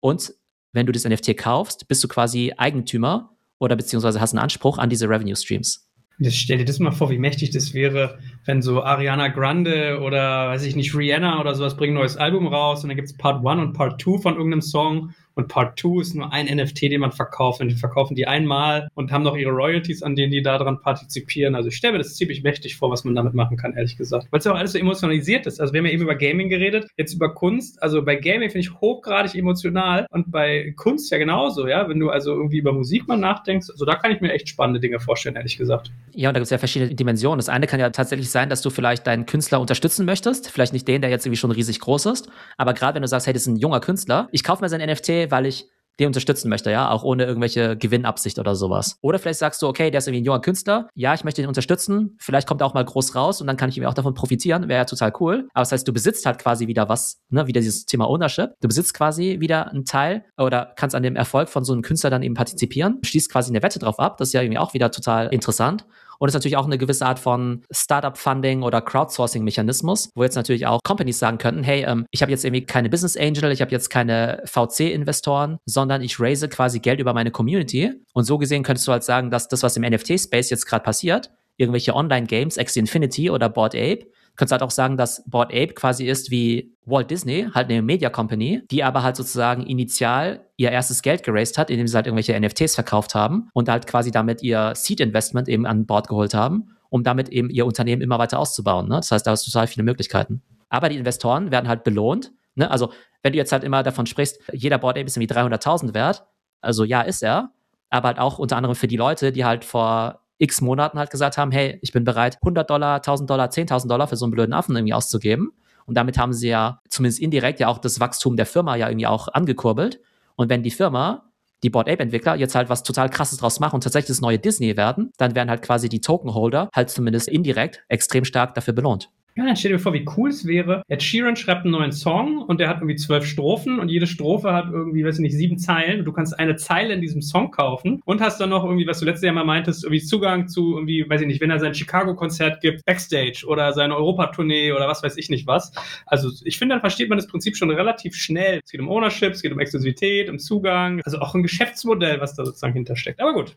und wenn du das NFT kaufst, bist du quasi Eigentümer oder beziehungsweise hast einen Anspruch an diese Revenue Streams. Jetzt stell dir das mal vor, wie mächtig das wäre, wenn so Ariana Grande oder weiß ich nicht, Rihanna oder sowas bringen ein neues Album raus und dann gibt es Part 1 und Part 2 von irgendeinem Song und Part 2 ist nur ein NFT, den man verkauft. Und die verkaufen die einmal und haben noch ihre Royalties, an denen die daran partizipieren. Also ich stelle mir das ziemlich mächtig vor, was man damit machen kann, ehrlich gesagt. Weil es ja auch alles so emotionalisiert ist. Also wir haben ja eben über Gaming geredet, jetzt über Kunst. Also bei Gaming finde ich hochgradig emotional und bei Kunst ja genauso, ja. Wenn du also irgendwie über Musik mal nachdenkst, also da kann ich mir echt spannende Dinge vorstellen, ehrlich gesagt. Ja, und da gibt es ja verschiedene Dimensionen. Das eine kann ja tatsächlich sein, dass du vielleicht deinen Künstler unterstützen möchtest. Vielleicht nicht den, der jetzt irgendwie schon riesig groß ist. Aber gerade wenn du sagst, hey, das ist ein junger Künstler, ich kaufe mir sein NFT, weil ich den unterstützen möchte, ja, auch ohne irgendwelche Gewinnabsicht oder sowas. Oder vielleicht sagst du, okay, der ist irgendwie ein junger Künstler, ja, ich möchte ihn unterstützen, vielleicht kommt er auch mal groß raus und dann kann ich ihm auch davon profitieren, wäre ja total cool. Aber das heißt, du besitzt halt quasi wieder was, ne, wieder dieses Thema Ownership. Du besitzt quasi wieder einen Teil oder kannst an dem Erfolg von so einem Künstler dann eben partizipieren, schließt quasi eine Wette drauf ab, das ist ja irgendwie auch wieder total interessant. Und es ist natürlich auch eine gewisse Art von Startup-Funding oder Crowdsourcing-Mechanismus, wo jetzt natürlich auch Companies sagen könnten, hey, ähm, ich habe jetzt irgendwie keine Business Angel, ich habe jetzt keine VC-Investoren, sondern ich raise quasi Geld über meine Community. Und so gesehen könntest du halt sagen, dass das, was im NFT-Space jetzt gerade passiert, irgendwelche Online-Games, Axie Infinity oder Board Ape, könntest halt auch sagen, dass Board Ape quasi ist wie Walt Disney, halt eine Media Company, die aber halt sozusagen initial ihr erstes Geld geraced hat, indem sie halt irgendwelche NFTs verkauft haben und halt quasi damit ihr Seed Investment eben an Bord geholt haben, um damit eben ihr Unternehmen immer weiter auszubauen. Ne? Das heißt, da hast du total viele Möglichkeiten. Aber die Investoren werden halt belohnt. Ne? Also, wenn du jetzt halt immer davon sprichst, jeder Board Ape ist irgendwie 300.000 wert, also ja, ist er, aber halt auch unter anderem für die Leute, die halt vor x Monaten halt gesagt haben, hey, ich bin bereit, 100 Dollar, 1000 Dollar, 10.000 Dollar für so einen blöden Affen irgendwie auszugeben. Und damit haben sie ja zumindest indirekt ja auch das Wachstum der Firma ja irgendwie auch angekurbelt. Und wenn die Firma, die Board Ape Entwickler, jetzt halt was total krasses draus machen und tatsächlich das neue Disney werden, dann werden halt quasi die Token Holder halt zumindest indirekt extrem stark dafür belohnt. Ja, dann stell dir vor, wie cool es wäre. Ed Sheeran schreibt einen neuen Song und der hat irgendwie zwölf Strophen und jede Strophe hat irgendwie, weiß ich nicht, sieben Zeilen und du kannst eine Zeile in diesem Song kaufen und hast dann noch irgendwie, was du letztes Jahr mal meintest, irgendwie Zugang zu irgendwie, weiß ich nicht, wenn er sein Chicago-Konzert gibt, Backstage oder seine Europatournee oder was weiß ich nicht was. Also ich finde, dann versteht man das Prinzip schon relativ schnell. Es geht um Ownership, es geht um Exklusivität, um Zugang, also auch ein Geschäftsmodell, was da sozusagen hintersteckt. Aber gut,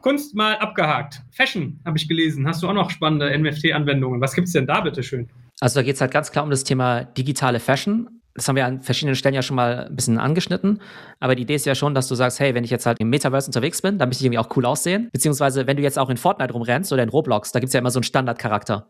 Kunst mal abgehakt. Fashion habe ich gelesen. Hast du auch noch spannende NFT-Anwendungen? Was gibt's denn da bitte schön? Also da geht es halt ganz klar um das Thema digitale Fashion. Das haben wir an verschiedenen Stellen ja schon mal ein bisschen angeschnitten. Aber die Idee ist ja schon, dass du sagst, hey, wenn ich jetzt halt im Metaverse unterwegs bin, dann möchte ich irgendwie auch cool aussehen. Beziehungsweise, wenn du jetzt auch in Fortnite rumrennst oder in Roblox, da gibt es ja immer so einen Standardcharakter.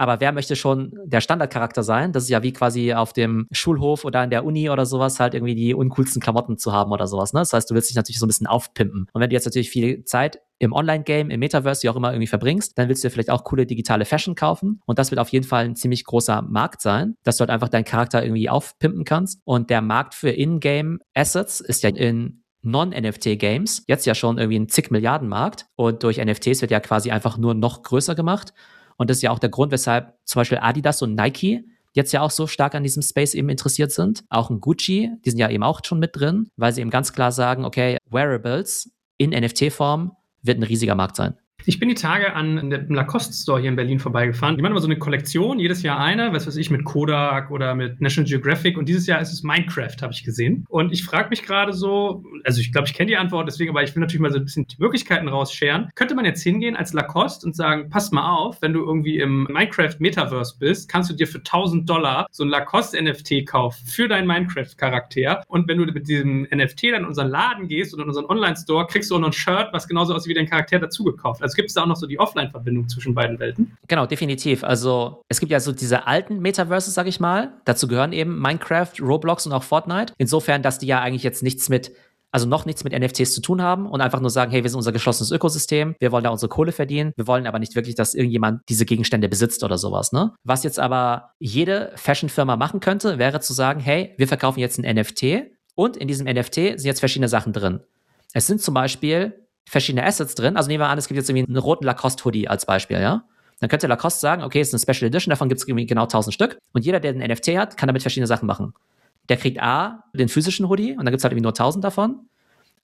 Aber wer möchte schon der Standardcharakter sein? Das ist ja wie quasi auf dem Schulhof oder in der Uni oder sowas halt irgendwie die uncoolsten Klamotten zu haben oder sowas. Ne? Das heißt, du willst dich natürlich so ein bisschen aufpimpen. Und wenn du jetzt natürlich viel Zeit im Online-Game, im Metaverse, wie auch immer irgendwie verbringst, dann willst du dir vielleicht auch coole digitale Fashion kaufen. Und das wird auf jeden Fall ein ziemlich großer Markt sein, dass du halt einfach deinen Charakter irgendwie aufpimpen kannst. Und der Markt für In-Game Assets ist ja in Non-NFT-Games jetzt ja schon irgendwie ein zig Milliarden Markt. Und durch NFTs wird ja quasi einfach nur noch größer gemacht. Und das ist ja auch der Grund, weshalb zum Beispiel Adidas und Nike jetzt ja auch so stark an diesem Space eben interessiert sind. Auch ein Gucci, die sind ja eben auch schon mit drin, weil sie eben ganz klar sagen, okay, Wearables in NFT-Form wird ein riesiger Markt sein. Ich bin die Tage an dem Lacoste Store hier in Berlin vorbeigefahren. Die machen immer so eine Kollektion, jedes Jahr eine, was weiß ich, mit Kodak oder mit National Geographic. Und dieses Jahr ist es Minecraft, habe ich gesehen. Und ich frage mich gerade so, also ich glaube, ich kenne die Antwort, deswegen, aber ich will natürlich mal so ein bisschen die Möglichkeiten rausscheren. Könnte man jetzt hingehen als Lacoste und sagen, pass mal auf, wenn du irgendwie im Minecraft Metaverse bist, kannst du dir für 1000 Dollar so ein Lacoste NFT kaufen für deinen Minecraft-Charakter. Und wenn du mit diesem NFT dann in unseren Laden gehst oder in unseren Online-Store, kriegst du auch noch ein Shirt, was genauso aussieht wie dein Charakter dazu gekauft. Also gibt es da auch noch so die Offline-Verbindung zwischen beiden Welten? Genau, definitiv. Also es gibt ja so diese alten Metaverses, sag ich mal. Dazu gehören eben Minecraft, Roblox und auch Fortnite. Insofern, dass die ja eigentlich jetzt nichts mit also noch nichts mit NFTs zu tun haben und einfach nur sagen, hey, wir sind unser geschlossenes Ökosystem, wir wollen da unsere Kohle verdienen, wir wollen aber nicht wirklich, dass irgendjemand diese Gegenstände besitzt oder sowas, ne? Was jetzt aber jede Fashion-Firma machen könnte, wäre zu sagen, hey, wir verkaufen jetzt ein NFT und in diesem NFT sind jetzt verschiedene Sachen drin. Es sind zum Beispiel verschiedene Assets drin. Also nehmen wir an, es gibt jetzt irgendwie einen roten Lacoste-Hoodie als Beispiel, ja? Dann könnte Lacoste sagen, okay, es ist eine Special Edition, davon gibt es genau 1000 Stück. Und jeder, der einen NFT hat, kann damit verschiedene Sachen machen. Der kriegt A, den physischen Hoodie, und dann gibt es halt irgendwie nur 1000 davon.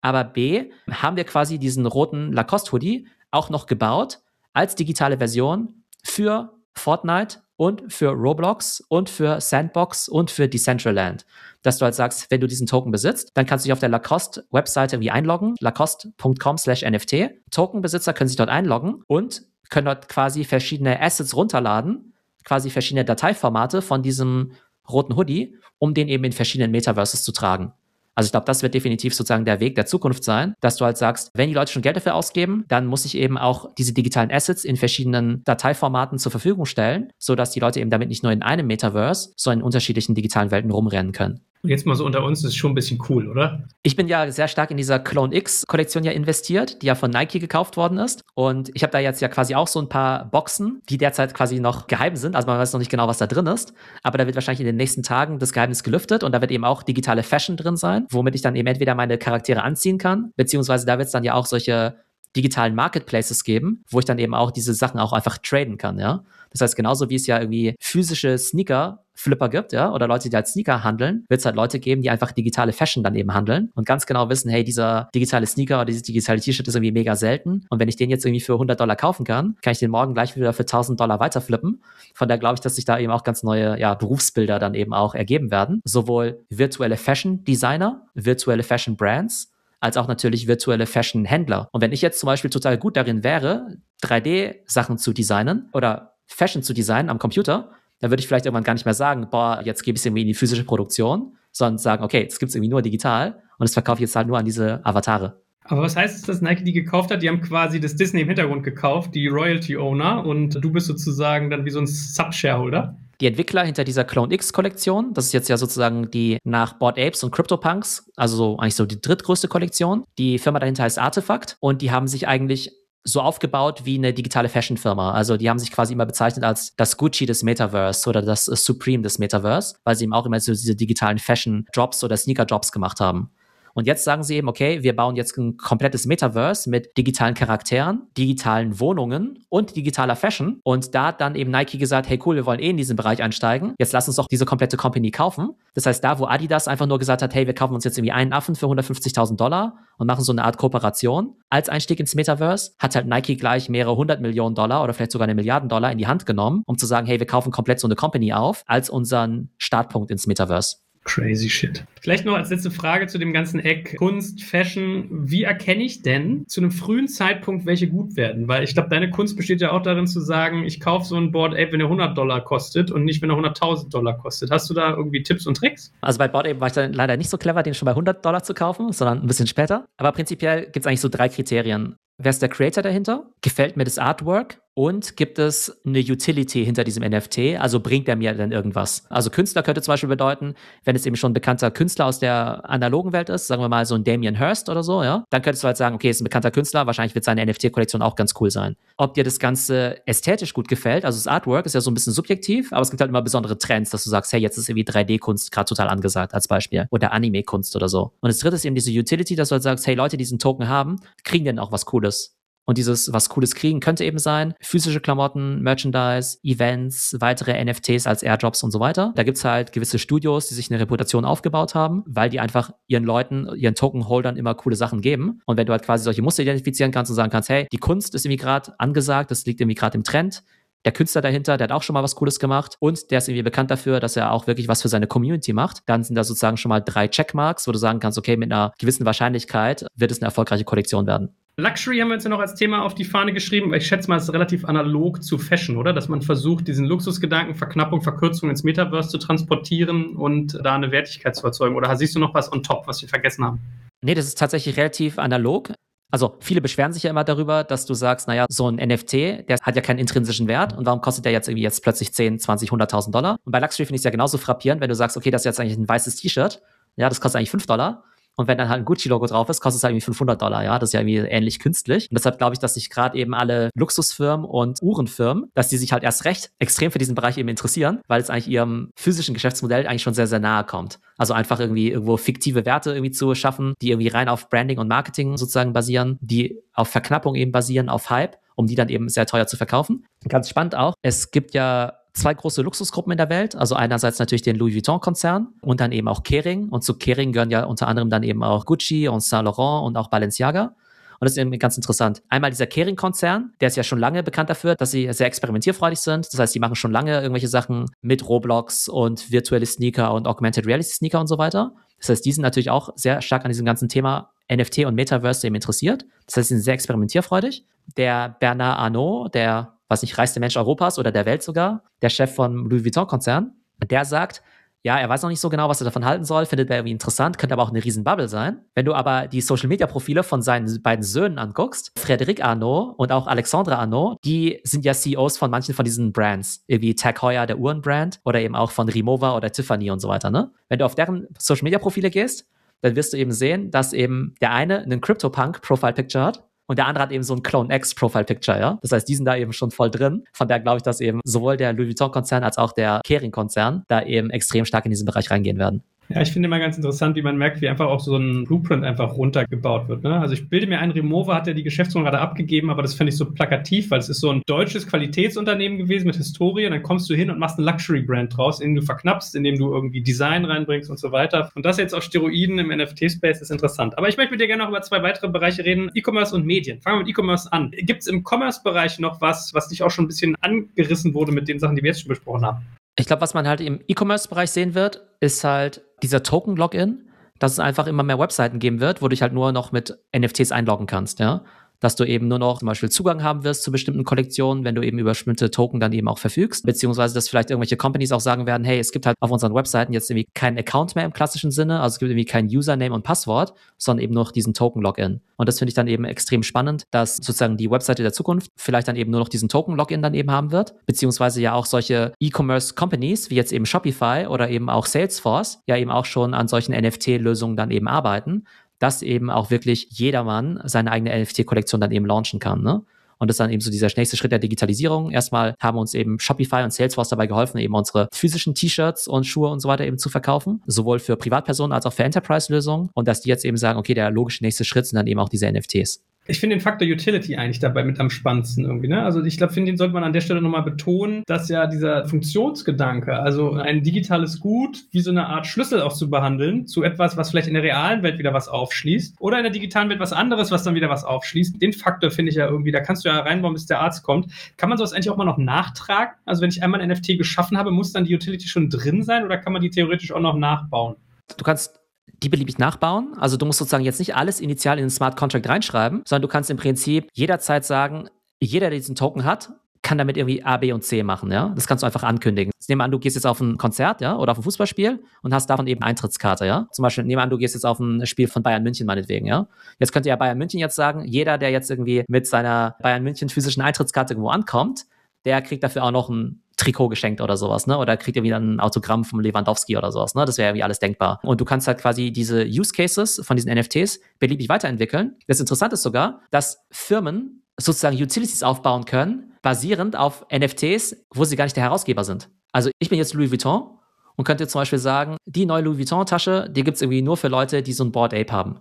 Aber B, haben wir quasi diesen roten Lacoste-Hoodie auch noch gebaut als digitale Version für Fortnite und für Roblox und für Sandbox und für Decentraland dass du halt sagst, wenn du diesen Token besitzt, dann kannst du dich auf der Lacoste-Webseite wie einloggen, lacoste.com slash NFT. Tokenbesitzer können sich dort einloggen und können dort quasi verschiedene Assets runterladen, quasi verschiedene Dateiformate von diesem roten Hoodie, um den eben in verschiedenen Metaverses zu tragen. Also ich glaube, das wird definitiv sozusagen der Weg der Zukunft sein, dass du halt sagst, wenn die Leute schon Geld dafür ausgeben, dann muss ich eben auch diese digitalen Assets in verschiedenen Dateiformaten zur Verfügung stellen, sodass die Leute eben damit nicht nur in einem Metaverse, sondern in unterschiedlichen digitalen Welten rumrennen können. Und jetzt mal so unter uns, das ist schon ein bisschen cool, oder? Ich bin ja sehr stark in dieser Clone X-Kollektion ja investiert, die ja von Nike gekauft worden ist. Und ich habe da jetzt ja quasi auch so ein paar Boxen, die derzeit quasi noch geheim sind. Also man weiß noch nicht genau, was da drin ist. Aber da wird wahrscheinlich in den nächsten Tagen das Geheimnis gelüftet und da wird eben auch digitale Fashion drin sein, womit ich dann eben entweder meine Charaktere anziehen kann, beziehungsweise da wird es dann ja auch solche digitalen Marketplaces geben, wo ich dann eben auch diese Sachen auch einfach traden kann, ja. Das heißt, genauso wie es ja irgendwie physische Sneaker Flipper gibt, ja, oder Leute, die als Sneaker handeln, wird es halt Leute geben, die einfach digitale Fashion dann eben handeln und ganz genau wissen, hey, dieser digitale Sneaker oder dieses digitale T-Shirt ist irgendwie mega selten und wenn ich den jetzt irgendwie für 100 Dollar kaufen kann, kann ich den morgen gleich wieder für 1000 Dollar weiterflippen. Von daher glaube ich, dass sich da eben auch ganz neue ja, Berufsbilder dann eben auch ergeben werden. Sowohl virtuelle Fashion Designer, virtuelle Fashion Brands, als auch natürlich virtuelle Fashion-Händler. Und wenn ich jetzt zum Beispiel total gut darin wäre, 3D-Sachen zu designen oder Fashion zu designen am Computer, dann würde ich vielleicht irgendwann gar nicht mehr sagen, boah, jetzt gebe ich es irgendwie in die physische Produktion, sondern sagen, okay, jetzt gibt es irgendwie nur digital und das verkaufe ich jetzt halt nur an diese Avatare. Aber was heißt es, dass Nike die gekauft hat? Die haben quasi das Disney im Hintergrund gekauft, die Royalty Owner, und du bist sozusagen dann wie so ein Sub-Shareholder? Die Entwickler hinter dieser Clone X-Kollektion, das ist jetzt ja sozusagen die nach Board Apes und CryptoPunks, also so, eigentlich so die drittgrößte Kollektion. Die Firma dahinter heißt Artefakt und die haben sich eigentlich so aufgebaut wie eine digitale Fashion-Firma. Also die haben sich quasi immer bezeichnet als das Gucci des Metaverse oder das Supreme des Metaverse, weil sie eben auch immer so diese digitalen Fashion-Drops oder Sneaker-Drops gemacht haben. Und jetzt sagen sie eben, okay, wir bauen jetzt ein komplettes Metaverse mit digitalen Charakteren, digitalen Wohnungen und digitaler Fashion. Und da hat dann eben Nike gesagt, hey cool, wir wollen eh in diesen Bereich einsteigen. Jetzt lass uns doch diese komplette Company kaufen. Das heißt, da, wo Adidas einfach nur gesagt hat, hey, wir kaufen uns jetzt irgendwie einen Affen für 150.000 Dollar und machen so eine Art Kooperation als Einstieg ins Metaverse, hat halt Nike gleich mehrere hundert Millionen Dollar oder vielleicht sogar eine Milliarden Dollar in die Hand genommen, um zu sagen, hey, wir kaufen komplett so eine Company auf als unseren Startpunkt ins Metaverse. Crazy shit. Vielleicht noch als letzte Frage zu dem ganzen Eck Kunst, Fashion. Wie erkenne ich denn zu einem frühen Zeitpunkt, welche gut werden? Weil ich glaube, deine Kunst besteht ja auch darin zu sagen, ich kaufe so ein Board Ape, wenn er 100 Dollar kostet und nicht, wenn er 100.000 Dollar kostet. Hast du da irgendwie Tipps und Tricks? Also bei Board Ape war ich dann leider nicht so clever, den schon bei 100 Dollar zu kaufen, sondern ein bisschen später. Aber prinzipiell gibt es eigentlich so drei Kriterien. Wer ist der Creator dahinter? Gefällt mir das Artwork? Und gibt es eine Utility hinter diesem NFT? Also bringt er mir denn irgendwas? Also Künstler könnte zum Beispiel bedeuten, wenn es eben schon ein bekannter Künstler aus der analogen Welt ist, sagen wir mal so ein Damien Hirst oder so, ja, dann könntest du halt sagen, okay, ist ein bekannter Künstler, wahrscheinlich wird seine NFT-Kollektion auch ganz cool sein. Ob dir das Ganze ästhetisch gut gefällt, also das Artwork ist ja so ein bisschen subjektiv, aber es gibt halt immer besondere Trends, dass du sagst, hey, jetzt ist irgendwie 3D-Kunst gerade total angesagt als Beispiel oder Anime-Kunst oder so. Und das dritte ist eben diese Utility, dass du halt sagst, hey, Leute, die diesen Token haben, kriegen denn auch was Cooles. Und dieses was Cooles kriegen könnte eben sein, physische Klamotten, Merchandise, Events, weitere NFTs als Airdrops und so weiter. Da gibt's halt gewisse Studios, die sich eine Reputation aufgebaut haben, weil die einfach ihren Leuten, ihren Token-Holdern immer coole Sachen geben. Und wenn du halt quasi solche Muster identifizieren kannst und sagen kannst, hey, die Kunst ist irgendwie gerade angesagt, das liegt irgendwie gerade im Trend, der Künstler dahinter, der hat auch schon mal was Cooles gemacht und der ist irgendwie bekannt dafür, dass er auch wirklich was für seine Community macht. Dann sind da sozusagen schon mal drei Checkmarks, wo du sagen kannst, okay, mit einer gewissen Wahrscheinlichkeit wird es eine erfolgreiche Kollektion werden. Luxury haben wir uns ja noch als Thema auf die Fahne geschrieben, weil ich schätze mal, es ist relativ analog zu Fashion, oder? Dass man versucht, diesen Luxusgedanken, Verknappung, Verkürzung ins Metaverse zu transportieren und da eine Wertigkeit zu erzeugen. Oder siehst du noch was on top, was wir vergessen haben? Nee, das ist tatsächlich relativ analog. Also viele beschweren sich ja immer darüber, dass du sagst, naja, so ein NFT, der hat ja keinen intrinsischen Wert und warum kostet der jetzt irgendwie jetzt plötzlich 10, 20, 100.000 Dollar? Und bei Luxury finde ich es ja genauso frappierend, wenn du sagst, okay, das ist jetzt eigentlich ein weißes T-Shirt, ja, das kostet eigentlich 5 Dollar und wenn dann halt ein Gucci-Logo drauf ist, kostet es halt irgendwie 500 Dollar, ja. Das ist ja irgendwie ähnlich künstlich. Und deshalb glaube ich, dass sich gerade eben alle Luxusfirmen und Uhrenfirmen, dass die sich halt erst recht extrem für diesen Bereich eben interessieren, weil es eigentlich ihrem physischen Geschäftsmodell eigentlich schon sehr, sehr nahe kommt. Also einfach irgendwie irgendwo fiktive Werte irgendwie zu schaffen, die irgendwie rein auf Branding und Marketing sozusagen basieren, die auf Verknappung eben basieren, auf Hype, um die dann eben sehr teuer zu verkaufen. Ganz spannend auch. Es gibt ja zwei große Luxusgruppen in der Welt. Also einerseits natürlich den Louis Vuitton-Konzern und dann eben auch Kering. Und zu Kering gehören ja unter anderem dann eben auch Gucci und Saint Laurent und auch Balenciaga. Und das ist eben ganz interessant. Einmal dieser Kering-Konzern, der ist ja schon lange bekannt dafür, dass sie sehr experimentierfreudig sind. Das heißt, die machen schon lange irgendwelche Sachen mit Roblox und virtuelle Sneaker und Augmented Reality Sneaker und so weiter. Das heißt, die sind natürlich auch sehr stark an diesem ganzen Thema NFT und Metaverse eben interessiert. Das heißt, sie sind sehr experimentierfreudig. Der Bernard Arnault, der was nicht, reichste Mensch Europas oder der Welt sogar, der Chef von Louis Vuitton-Konzern, der sagt, ja, er weiß noch nicht so genau, was er davon halten soll, findet er irgendwie interessant, könnte aber auch eine riesen Bubble sein. Wenn du aber die Social-Media-Profile von seinen beiden Söhnen anguckst, Frédéric Arnaud und auch Alexandre Arnaud, die sind ja CEOs von manchen von diesen Brands, irgendwie Tag Heuer, der Uhrenbrand, oder eben auch von Rimowa oder Tiffany und so weiter. Ne? Wenn du auf deren Social-Media-Profile gehst, dann wirst du eben sehen, dass eben der eine einen CryptoPunk-Profile-Picture hat und der andere hat eben so ein Clone X Profile Picture, ja. Das heißt, die sind da eben schon voll drin. Von daher glaube ich, dass eben sowohl der Louis Vuitton Konzern als auch der Kering Konzern da eben extrem stark in diesen Bereich reingehen werden. Ja, ich finde immer ganz interessant, wie man merkt, wie einfach auch so ein Blueprint einfach runtergebaut wird. Ne? Also ich bilde mir ein, Remover hat ja die Geschäftsführung gerade abgegeben, aber das finde ich so plakativ, weil es ist so ein deutsches Qualitätsunternehmen gewesen mit Historie und dann kommst du hin und machst eine Luxury-Brand draus, indem du verknappst, indem du irgendwie Design reinbringst und so weiter. Und das jetzt auf Steroiden im NFT-Space ist interessant. Aber ich möchte mit dir gerne noch über zwei weitere Bereiche reden, E-Commerce und Medien. Fangen wir mit E-Commerce an. Gibt es im Commerce-Bereich noch was, was dich auch schon ein bisschen angerissen wurde mit den Sachen, die wir jetzt schon besprochen haben? Ich glaube, was man halt im E-Commerce-Bereich sehen wird, ist halt dieser Token-Login, dass es einfach immer mehr Webseiten geben wird, wo du dich halt nur noch mit NFTs einloggen kannst, ja dass du eben nur noch zum Beispiel Zugang haben wirst zu bestimmten Kollektionen, wenn du eben über bestimmte Token dann eben auch verfügst, beziehungsweise dass vielleicht irgendwelche Companies auch sagen werden, hey, es gibt halt auf unseren Webseiten jetzt irgendwie keinen Account mehr im klassischen Sinne, also es gibt irgendwie kein Username und Passwort, sondern eben noch diesen Token-Login. Und das finde ich dann eben extrem spannend, dass sozusagen die Webseite der Zukunft vielleicht dann eben nur noch diesen Token-Login dann eben haben wird, beziehungsweise ja auch solche E-Commerce-Companies wie jetzt eben Shopify oder eben auch Salesforce ja eben auch schon an solchen NFT-Lösungen dann eben arbeiten dass eben auch wirklich jedermann seine eigene NFT-Kollektion dann eben launchen kann. Ne? Und das ist dann eben so dieser nächste Schritt der Digitalisierung. Erstmal haben uns eben Shopify und Salesforce dabei geholfen, eben unsere physischen T-Shirts und Schuhe und so weiter eben zu verkaufen. Sowohl für Privatpersonen als auch für Enterprise-Lösungen. Und dass die jetzt eben sagen, okay, der logische nächste Schritt sind dann eben auch diese NFTs. Ich finde den Faktor Utility eigentlich dabei mit am spannendsten irgendwie. Ne? Also ich glaube, finde, den sollte man an der Stelle nochmal betonen, dass ja dieser Funktionsgedanke, also ein digitales Gut wie so eine Art Schlüssel auch zu behandeln, zu etwas, was vielleicht in der realen Welt wieder was aufschließt oder in der digitalen Welt was anderes, was dann wieder was aufschließt. Den Faktor finde ich ja irgendwie, da kannst du ja reinbauen, bis der Arzt kommt. Kann man sowas eigentlich auch mal noch nachtragen? Also wenn ich einmal ein NFT geschaffen habe, muss dann die Utility schon drin sein oder kann man die theoretisch auch noch nachbauen? Du kannst die beliebig nachbauen. Also du musst sozusagen jetzt nicht alles initial in den Smart Contract reinschreiben, sondern du kannst im Prinzip jederzeit sagen, jeder, der diesen Token hat, kann damit irgendwie A, B und C machen, ja. Das kannst du einfach ankündigen. Nehmen an, du gehst jetzt auf ein Konzert, ja, oder auf ein Fußballspiel und hast davon eben Eintrittskarte, ja. Zum Beispiel, nehmen an, du gehst jetzt auf ein Spiel von Bayern München meinetwegen, ja. Jetzt könnte ja Bayern München jetzt sagen, jeder, der jetzt irgendwie mit seiner Bayern München physischen Eintrittskarte irgendwo ankommt, der kriegt dafür auch noch ein Trikot geschenkt oder sowas, ne? Oder kriegt er wieder ein Autogramm vom Lewandowski oder sowas, ne? Das wäre irgendwie alles denkbar. Und du kannst halt quasi diese Use Cases von diesen NFTs beliebig weiterentwickeln. Das Interessante ist sogar, dass Firmen sozusagen Utilities aufbauen können, basierend auf NFTs, wo sie gar nicht der Herausgeber sind. Also ich bin jetzt Louis Vuitton und könnte zum Beispiel sagen, die neue Louis Vuitton-Tasche, die gibt's irgendwie nur für Leute, die so ein Board Ape haben.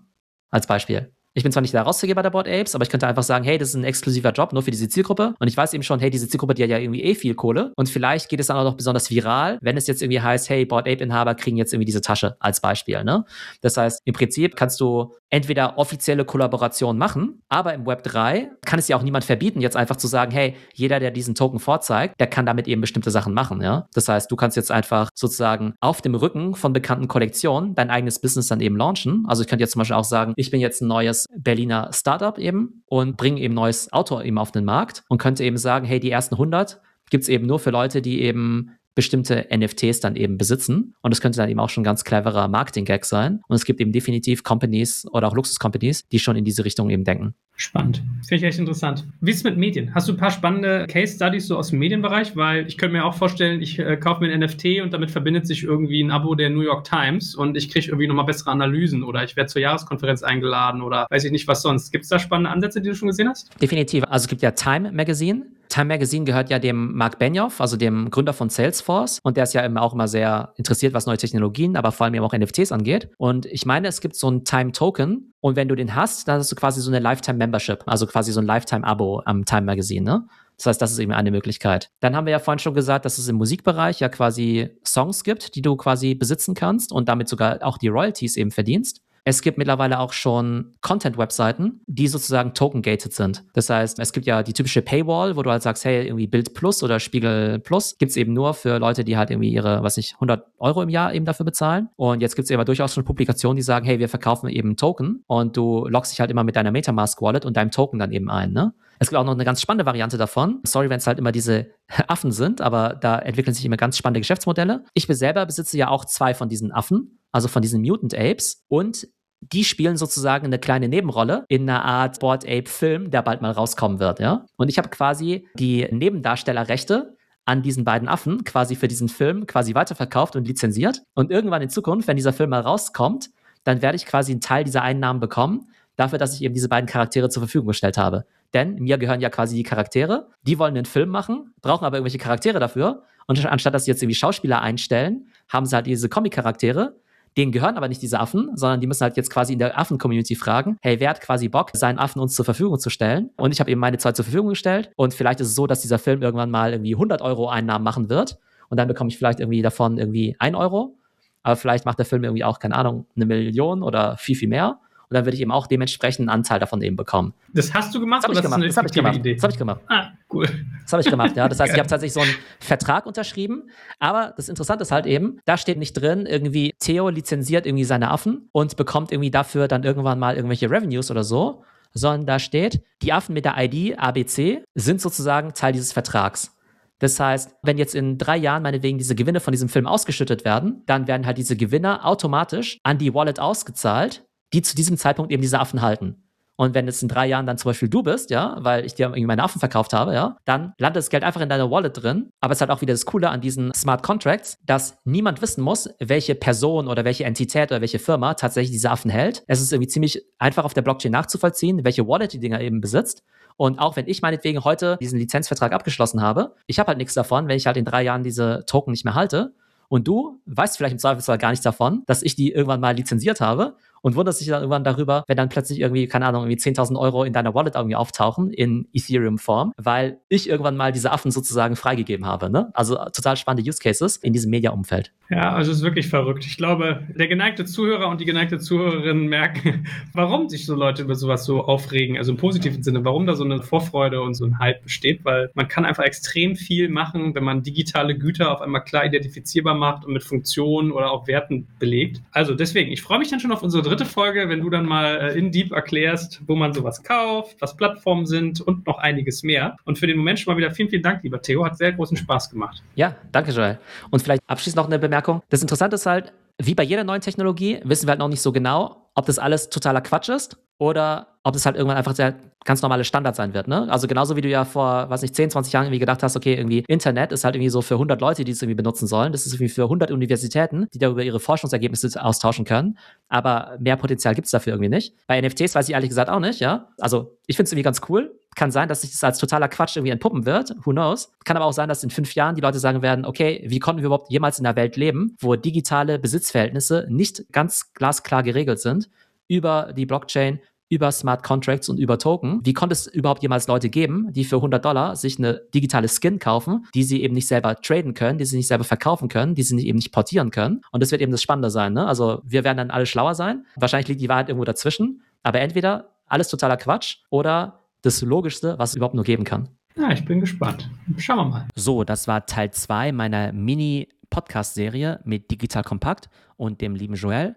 Als Beispiel. Ich bin zwar nicht der Herausgeber der Board Apes, aber ich könnte einfach sagen, hey, das ist ein exklusiver Job nur für diese Zielgruppe. Und ich weiß eben schon, hey, diese Zielgruppe, die hat ja irgendwie eh viel Kohle. Und vielleicht geht es dann auch noch besonders viral, wenn es jetzt irgendwie heißt, hey, Board Ape-Inhaber kriegen jetzt irgendwie diese Tasche als Beispiel. Ne? Das heißt, im Prinzip kannst du entweder offizielle Kollaborationen machen, aber im Web 3 kann es ja auch niemand verbieten, jetzt einfach zu sagen, hey, jeder, der diesen Token vorzeigt, der kann damit eben bestimmte Sachen machen. Ja? Das heißt, du kannst jetzt einfach sozusagen auf dem Rücken von bekannten Kollektionen dein eigenes Business dann eben launchen. Also ich könnte jetzt zum Beispiel auch sagen, ich bin jetzt ein neues Berliner Startup eben und bringe eben neues Auto eben auf den Markt und könnte eben sagen, hey, die ersten 100 gibt es eben nur für Leute, die eben bestimmte NFTs dann eben besitzen. Und das könnte dann eben auch schon ein ganz cleverer Marketing-Gag sein. Und es gibt eben definitiv Companies oder auch Luxus-Companies, die schon in diese Richtung eben denken. Spannend. Finde ich echt interessant. Wie ist es mit Medien? Hast du ein paar spannende Case-Studies so aus dem Medienbereich? Weil ich könnte mir auch vorstellen, ich äh, kaufe mir ein NFT und damit verbindet sich irgendwie ein Abo der New York Times und ich kriege irgendwie nochmal bessere Analysen oder ich werde zur Jahreskonferenz eingeladen oder weiß ich nicht was sonst. Gibt es da spannende Ansätze, die du schon gesehen hast? Definitiv. Also es gibt ja Time Magazine. Time Magazine gehört ja dem Mark Benioff, also dem Gründer von Salesforce. Und der ist ja immer auch immer sehr interessiert, was neue Technologien, aber vor allem eben auch NFTs angeht. Und ich meine, es gibt so ein Time Token. Und wenn du den hast, dann hast du quasi so eine Lifetime Membership, also quasi so ein Lifetime-Abo am Time Magazine, ne? Das heißt, das ist eben eine Möglichkeit. Dann haben wir ja vorhin schon gesagt, dass es im Musikbereich ja quasi Songs gibt, die du quasi besitzen kannst und damit sogar auch die Royalties eben verdienst. Es gibt mittlerweile auch schon Content-Webseiten, die sozusagen token-gated sind. Das heißt, es gibt ja die typische Paywall, wo du halt sagst, hey, irgendwie Bild Plus oder Spiegel Plus gibt's eben nur für Leute, die halt irgendwie ihre, was nicht, 100 Euro im Jahr eben dafür bezahlen. Und jetzt gibt's eben durchaus schon Publikationen, die sagen, hey, wir verkaufen eben Token und du loggst dich halt immer mit deiner Metamask-Wallet und deinem Token dann eben ein, ne? Es gibt auch noch eine ganz spannende Variante davon. Sorry, wenn es halt immer diese Affen sind, aber da entwickeln sich immer ganz spannende Geschäftsmodelle. Ich selber besitze ja auch zwei von diesen Affen, also von diesen Mutant Apes. Und die spielen sozusagen eine kleine Nebenrolle in einer Art Board Ape Film, der bald mal rauskommen wird, ja. Und ich habe quasi die Nebendarstellerrechte an diesen beiden Affen quasi für diesen Film quasi weiterverkauft und lizenziert. Und irgendwann in Zukunft, wenn dieser Film mal rauskommt, dann werde ich quasi einen Teil dieser Einnahmen bekommen, dafür, dass ich eben diese beiden Charaktere zur Verfügung gestellt habe. Denn mir gehören ja quasi die Charaktere, die wollen einen Film machen, brauchen aber irgendwelche Charaktere dafür. Und anstatt dass sie jetzt irgendwie Schauspieler einstellen, haben sie halt diese Comic-Charaktere Denen gehören aber nicht diese Affen, sondern die müssen halt jetzt quasi in der Affen-Community fragen, hey, wer hat quasi Bock, seinen Affen uns zur Verfügung zu stellen? Und ich habe eben meine Zeit zur Verfügung gestellt. Und vielleicht ist es so, dass dieser Film irgendwann mal irgendwie 100 Euro Einnahmen machen wird. Und dann bekomme ich vielleicht irgendwie davon irgendwie ein Euro. Aber vielleicht macht der Film irgendwie auch, keine Ahnung, eine Million oder viel, viel mehr. Und dann würde ich eben auch dementsprechend einen Anteil davon eben bekommen. Das hast du gemacht? Das habe ich, gemacht. Das hab ich gemacht. Das habe ich gemacht. Ah, cool. Das habe ich gemacht, ja. Das heißt, ich habe tatsächlich so einen Vertrag unterschrieben. Aber das Interessante ist halt eben, da steht nicht drin, irgendwie Theo lizenziert irgendwie seine Affen und bekommt irgendwie dafür dann irgendwann mal irgendwelche Revenues oder so, sondern da steht, die Affen mit der ID ABC sind sozusagen Teil dieses Vertrags. Das heißt, wenn jetzt in drei Jahren meinetwegen diese Gewinne von diesem Film ausgeschüttet werden, dann werden halt diese Gewinne automatisch an die Wallet ausgezahlt die zu diesem Zeitpunkt eben diese Affen halten. Und wenn es in drei Jahren dann zum Beispiel du bist, ja, weil ich dir irgendwie meine Affen verkauft habe, ja, dann landet das Geld einfach in deiner Wallet drin. Aber es ist halt auch wieder das Coole an diesen Smart Contracts, dass niemand wissen muss, welche Person oder welche Entität oder welche Firma tatsächlich diese Affen hält. Es ist irgendwie ziemlich einfach auf der Blockchain nachzuvollziehen, welche Wallet die Dinger eben besitzt. Und auch wenn ich meinetwegen heute diesen Lizenzvertrag abgeschlossen habe, ich habe halt nichts davon, wenn ich halt in drei Jahren diese Token nicht mehr halte. Und du weißt vielleicht im Zweifelsfall gar nichts davon, dass ich die irgendwann mal lizenziert habe und wunderst dich dann irgendwann darüber, wenn dann plötzlich irgendwie, keine Ahnung, irgendwie 10.000 Euro in deiner Wallet irgendwie auftauchen in Ethereum-Form, weil ich irgendwann mal diese Affen sozusagen freigegeben habe. Ne? Also total spannende Use Cases in diesem Media-Umfeld. Ja, also es ist wirklich verrückt. Ich glaube, der geneigte Zuhörer und die geneigte Zuhörerin merken, warum sich so Leute über sowas so aufregen, also im positiven Sinne, warum da so eine Vorfreude und so ein Hype besteht, weil man kann einfach extrem viel machen, wenn man digitale Güter auf einmal klar identifizierbar macht und mit Funktionen oder auch Werten belegt. Also deswegen, ich freue mich dann schon auf unsere dritte Folge, wenn du dann mal äh, in Deep erklärst, wo man sowas kauft, was Plattformen sind und noch einiges mehr. Und für den Moment schon mal wieder vielen, vielen Dank, lieber Theo. Hat sehr großen Spaß gemacht. Ja, danke, Joel. Und vielleicht abschließend noch eine Bemerkung. Das Interessante ist halt, wie bei jeder neuen Technologie wissen wir halt noch nicht so genau, ob das alles totaler Quatsch ist oder ob das halt irgendwann einfach der ganz normale Standard sein wird. Ne? Also genauso wie du ja vor, weiß nicht, 10, 20 Jahren irgendwie gedacht hast, okay, irgendwie Internet ist halt irgendwie so für 100 Leute, die es irgendwie benutzen sollen. Das ist irgendwie für 100 Universitäten, die darüber ihre Forschungsergebnisse austauschen können. Aber mehr Potenzial gibt es dafür irgendwie nicht. Bei NFTs weiß ich ehrlich gesagt auch nicht, ja. Also ich finde es irgendwie ganz cool. Kann sein, dass sich das als totaler Quatsch irgendwie entpuppen wird. Who knows? Kann aber auch sein, dass in fünf Jahren die Leute sagen werden, okay, wie konnten wir überhaupt jemals in einer Welt leben, wo digitale Besitzverhältnisse nicht ganz glasklar geregelt sind über die Blockchain über Smart Contracts und über Token. Wie konnte es überhaupt jemals Leute geben, die für 100 Dollar sich eine digitale Skin kaufen, die sie eben nicht selber traden können, die sie nicht selber verkaufen können, die sie eben nicht portieren können? Und das wird eben das Spannende sein. Ne? Also wir werden dann alle schlauer sein. Wahrscheinlich liegt die Wahrheit irgendwo dazwischen. Aber entweder alles totaler Quatsch oder das Logischste, was es überhaupt nur geben kann. Ja, ich bin gespannt. Schauen wir mal. So, das war Teil 2 meiner Mini-Podcast-Serie mit Digital Kompakt und dem lieben Joel.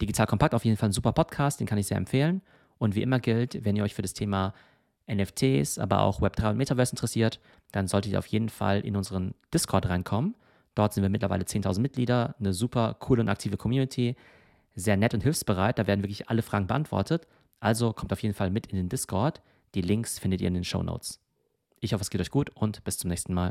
Digital Kompakt auf jeden Fall ein super Podcast, den kann ich sehr empfehlen. Und wie immer gilt, wenn ihr euch für das Thema NFTs, aber auch Web3 und Metaverse interessiert, dann solltet ihr auf jeden Fall in unseren Discord reinkommen. Dort sind wir mittlerweile 10.000 Mitglieder, eine super coole und aktive Community, sehr nett und hilfsbereit. Da werden wirklich alle Fragen beantwortet. Also kommt auf jeden Fall mit in den Discord. Die Links findet ihr in den Show Notes. Ich hoffe, es geht euch gut und bis zum nächsten Mal.